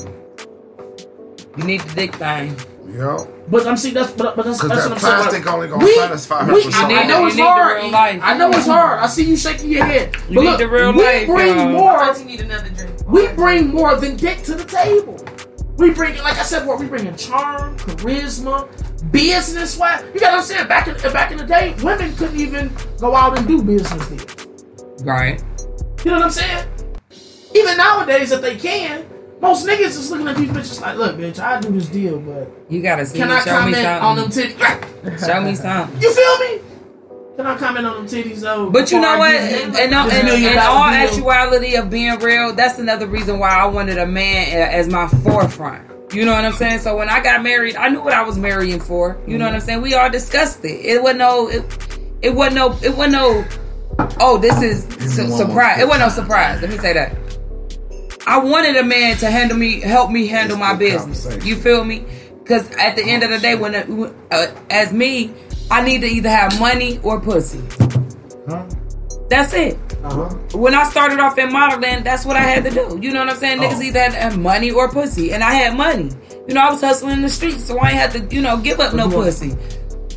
You need the dick thing. Yo. But I'm see that's but, but that's, 'Cause that's that what I'm saying. plastic Like, only gonna satisfy her we- for so I, I long. know You it's need the hard. real life. I know it's hard. I see you shaking your head. You but need look, the real we life, bring y'all. more. You need another drink. We bring more than dick to the table. We bring, it, like I said, what we bring in charm, charisma, business. Wise. you gotta understand? Back in back in the day, women couldn't even go out and do business deals. Right. You know what I'm saying? Even nowadays, if they can, most niggas is looking at these bitches like, "Look, bitch, I do this deal, but You gotta see. can I Show me comment on them titties? (laughs) Show me something. You feel me? Can I comment on them titties though? But you know what? give you In, this in, in, million in dollar all deal? actuality of being real, that's another reason why I wanted a man as my forefront. You know what I'm saying? So when I got married, I knew what I was marrying for. You know what I'm saying? We all discussed it. It wasn't no. It, it wasn't no. It wasn't no. Oh, this is su- surprise. It wasn't no surprise. Let me say that. I wanted a man to handle me, help me handle It's my business. You feel me? Because at the end of the day, when it, uh, as me, I need to either have money or pussy. Huh? That's it. Uh-huh. When I started off in modeling, that's what I had to do. You know what I'm saying? Niggas Oh. either had to have money or pussy, and I had money. You know, I was hustling in the streets, so I ain't had to, you know, give up no pussy.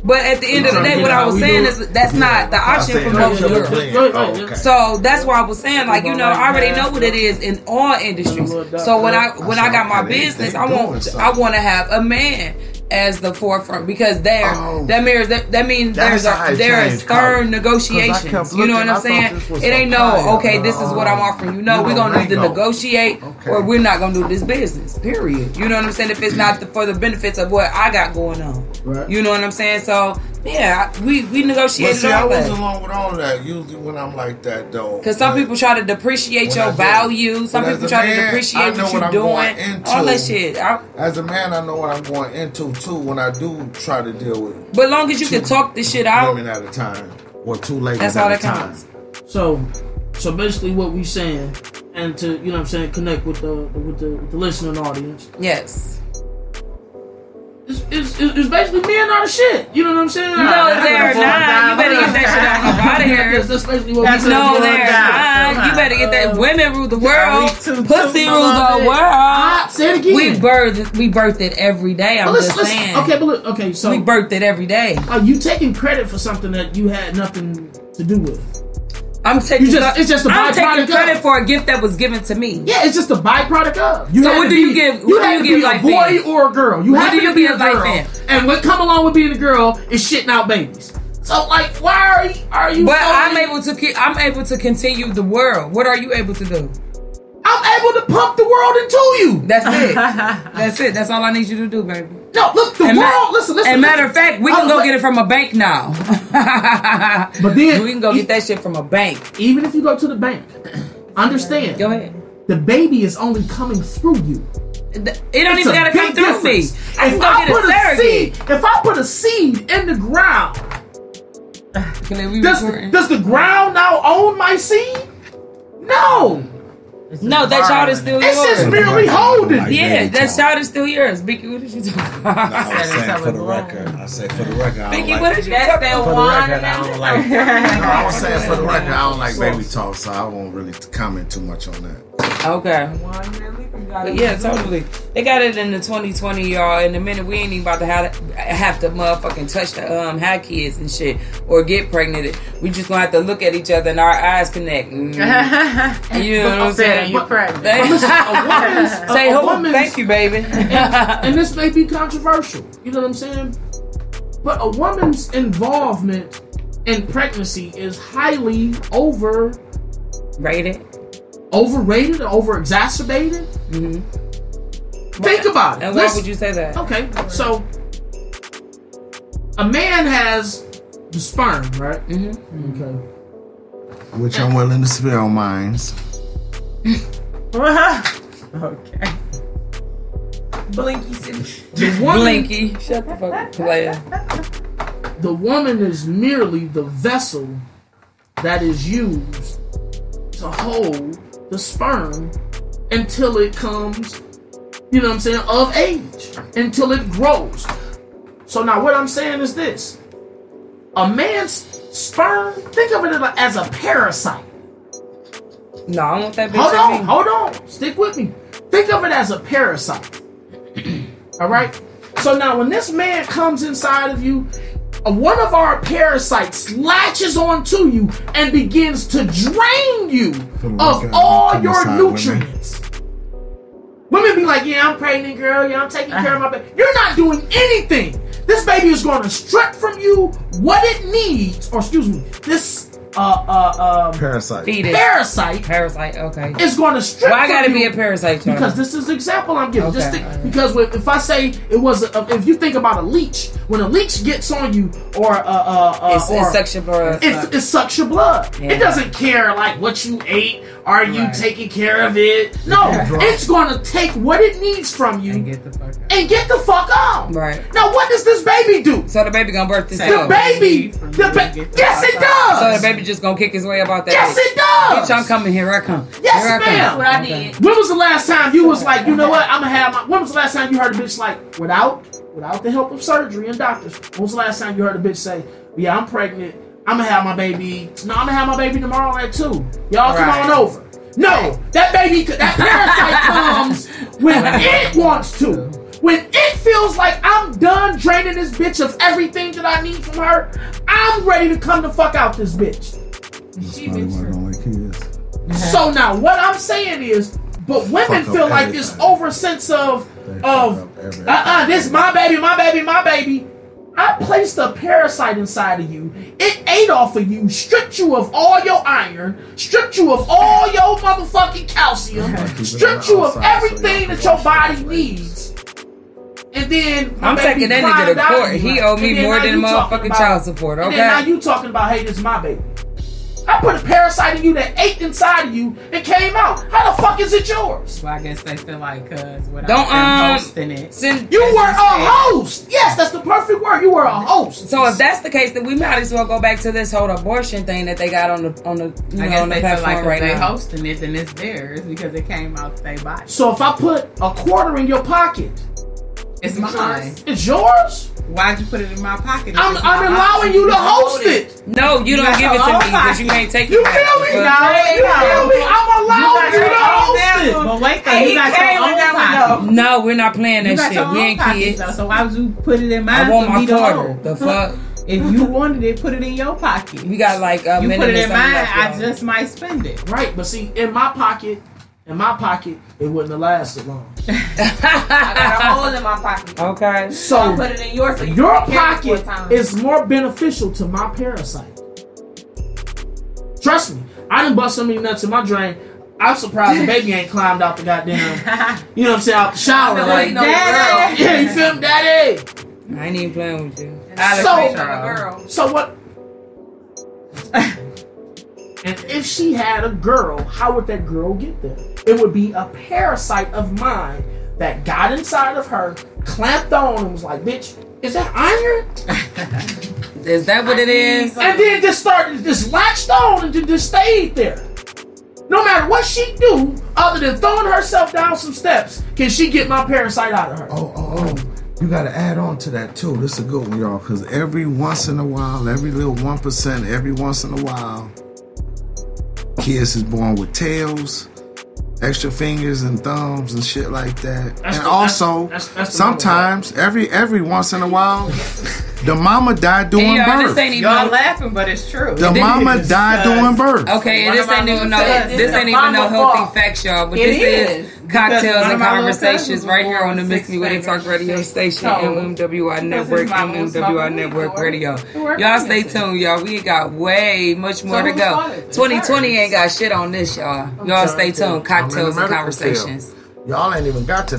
But at the end of the day, what I was saying is that's not the option for that most you girls. playing. Right, right, Oh, okay. So that's why I was saying, like, you know, I already know what it is in all industries. So when I when I got my They- they business, I want I want to have a man as the forefront because there Oh. that mirrors that, that means there's a there is changed, stern Colin. 'Cause I negotiations. kept You know what I'm saying? It ain't no okay, this is what I'm offering you. know, we're gonna need to negotiate Okay. or we're not gonna do this business. Period. You know what I'm saying? If it's not the, for the benefits of what I got going on. Right. You know what I'm saying? So yeah, we we But negotiated see, I all that. wasn't along with all of that. Usually when I'm like that, though. Because some people try to depreciate your do. value. Some people try man, to I depreciate know what what you're I'm doing. going into. All that shit. I, As a man, I know what I'm going into too when I do try to deal with but long as you can talk this shit out, women at a time or two ladies that's at all a that time. counts. So, so basically, what we saying, and to you know, what I'm saying, connect with the with the, with the listening audience. Yes. It's, it's, basically men are the shit. You know what I'm saying? No, they're not. You better get that shit out of (laughs) here. That's, that's basically what That's No, they're not. You better get that. Women rule the world. Pussy rules the it? Ah, world. say it again. We birth. We birth it every day. I'm just saying. Okay, but look, okay, so We birthed it every day. are you taking credit for something that you had nothing to do with? I'm taking. Just- it's just a I'm taking credit of- for a gift that was given to me. Yeah, it's just a byproduct of. You So what do you be- give- You had to give be a boy in? or a girl. You What do to you be give a life girl. in? And what come along with being a girl is shitting out babies. So like, why are you? Are you? But so- I'm able to. I'm able to continue the world. What are you able to do? I'm able to pump the world into you. That's it. (laughs) That's it. That's all I need you to do, baby. No, look, the And world. ma- listen, listen. And matter of fact, we can go but- get it from a bank now. (laughs) But then we can go get that shit from a bank. Even if you go to the bank, (clears throat) understand. Go ahead. The baby is only coming through you. It don't It's even gotta come big through me. difference. I can If go get put a surrogate. seed, if I put a seed in the ground, (sighs) Can we does, does the ground now own my seed? No. No, that child is still It's yours. just merely holding. yeah, that child is still yours. Becky, what did you talking (laughs) about? I was saying for the record. I said for the record. I like, what did you That's talking that for the record, I don't like. no, I was saying for the record, I don't like baby talk, so I won't really comment too much on that. Okay. But yeah, totally. They got it in the 2020, y'all. In a minute, we ain't even about to have, have to motherfucking touch the um have kids and shit or get pregnant. We just gonna have to look at each other and our eyes connect. Mm. (laughs) you know what I'm saying? You're pregnant. But (laughs) a woman's, (laughs) Say a, a who? Thank you, baby. and this may be controversial. You know what I'm saying? But a woman's involvement in pregnancy is highly over Rated. Overrated or over exacerbated. Think about it. And why Listen- would you say that? Okay, so a man has the sperm, right? Mm-hmm. Okay. Which I'm willing to spill mines. (laughs) okay. Blinky City. The woman, Blinky. Shut the fuck up, player. the woman is merely the vessel that is used to hold the sperm until it comes, you know what I'm saying, of age, until it grows. So now what I'm saying is this. A man's sperm, think of it as a parasite. No, I want that bitch. Hold on, me. hold on. Stick with me. Think of it as a parasite. (clears throat) All right? So now when this man comes inside of you, one of our parasites latches onto you and begins to drain you oh For of all your inside, women. nutrients. Women be like, yeah, I'm pregnant, girl. Yeah, I'm taking care of my baby. You're not doing anything. This baby is going to strip from you what it needs, or excuse me, this uh uh um, Parasite. Fetus. parasite Parasite. Okay. It's going to strip. Why I gotta you be a parasite, y'all? Because this is the example I'm giving. Just Okay, think, alright. because if I say it was, a, if you think about a leech, when a leech gets on you, or uh, uh, uh It's, or, it sucks your blood. it, it sucks your blood. Yeah. It doesn't care like what you ate. Are you taking care of it? No, it's going to take what it needs from you And get the fuck out. and get the fuck out. Right. Now, what does this baby do? So the baby gonna birth this The baby, the you ba- to get the yes, it does. So the baby just gonna kick his way about that. yes, bitch. it does. Bitch, I'm coming. Here I come. Yes, here I come. ma'am. That's what I Okay. did. When was the last time you was like, you know what? I'm gonna have my. When was the last time you heard a bitch like without without the help of surgery and doctors? When was the last time you heard a bitch say, "Yeah, I'm pregnant. I'm gonna have my baby. No, I'm gonna have my baby tomorrow at two. Y'all come Right. on over." No, that baby, that (laughs) parasite comes when it wants to. When it feels like I'm done draining this bitch of everything that I need from her, I'm ready to come the fuck out this bitch. That's probably why I don't like. So now, what I'm saying is, but women Fuck feel like this over sense of of up everything. uh uh this my baby, my baby, my baby. I placed a parasite inside of you. It ate off of you, stripped you of all your iron, stripped you of all your motherfucking calcium, stripped you of everything that your body needs. And then my I'm baby taking that nigga to court. He right? owe me more than motherfucking about- child support, okay? And then now you talking about, hey, this is my baby. I put a parasite in you that ate inside of you and came out. How the fuck is it yours? So I guess they feel like cause without Don't, them um, hosting it. Send, You were a host. Yes, that's the perfect word. You were a host. so if that's the case, then we might as well go back to this whole abortion thing that they got on the on the you I know guess on the they feel platform like right they now. hosting it, then it's theirs because it came out their body. So if I put a quarter in your pocket, It's mine. it's yours. Why'd you put it in my pocket? I'm, I'm my allowing body? you to host it. No, you, You don't give it to me because you pocket. can't take You it back. feel me? No, You feel me? I'm allowing you to host it. But wait, though, Hey, you got your own that pocket. No, we're not playing that got shit. We ain't pockets, kids. though. So why would you put it in mine? I want my me quarter. The fuck? If you wanted it, put it in your pocket. We got like a you minute put it in something mine, left, I just might spend it. Right, but see, in my pocket in my pocket, it wouldn't have lasted long. (laughs) I got a hole in my pocket. Okay. So I'll put it in yours. So you your can carry it for a pocket time. is more beneficial to my parasite. Trust me, I didn't bust so many nuts in my drain. I'm surprised the baby ain't climbed out the goddamn, (laughs) you know what I'm saying, out the shower. I Like, know the girl. yeah, you feel me, daddy? I ain't even playing with you. So- The girl. So what? (laughs) and if she had a girl, how would that girl get there? It would be a parasite of mine that got inside of her, clamped on, and was like, "Bitch, is that iron?" (laughs) Is that what it is? and then just started, just latched on and just stayed there. No matter what she do, other than throwing herself down some steps, can she get my parasite out of her? Oh, oh, oh. You got to add on to that too. This is a good one, y'all, because every once in a while, every little 1%, every once in a while, kids is born with tails, extra fingers and thumbs and shit like that. That's and the- also, that's- that's the sometimes, every every once in a while, the mama died doing y'all, this birth. ain't even Y'all no, laughing, but it's true. The mama died doing birth. okay. One This ain't even no. This ain't even no healthy fault. facts, y'all. But It this is, is because cocktails and of my little conversations right here on the born Miss Me With It Talk. Radio station, No. MMWI Network, his MMWI Network weed, Radio. It worked Y'all stay tuned, y'all. We got way much more to go. 2020 ain't got shit on this, y'all. Y'all stay tuned. I'm in the Cocktails and conversations. Y'all ain't even got to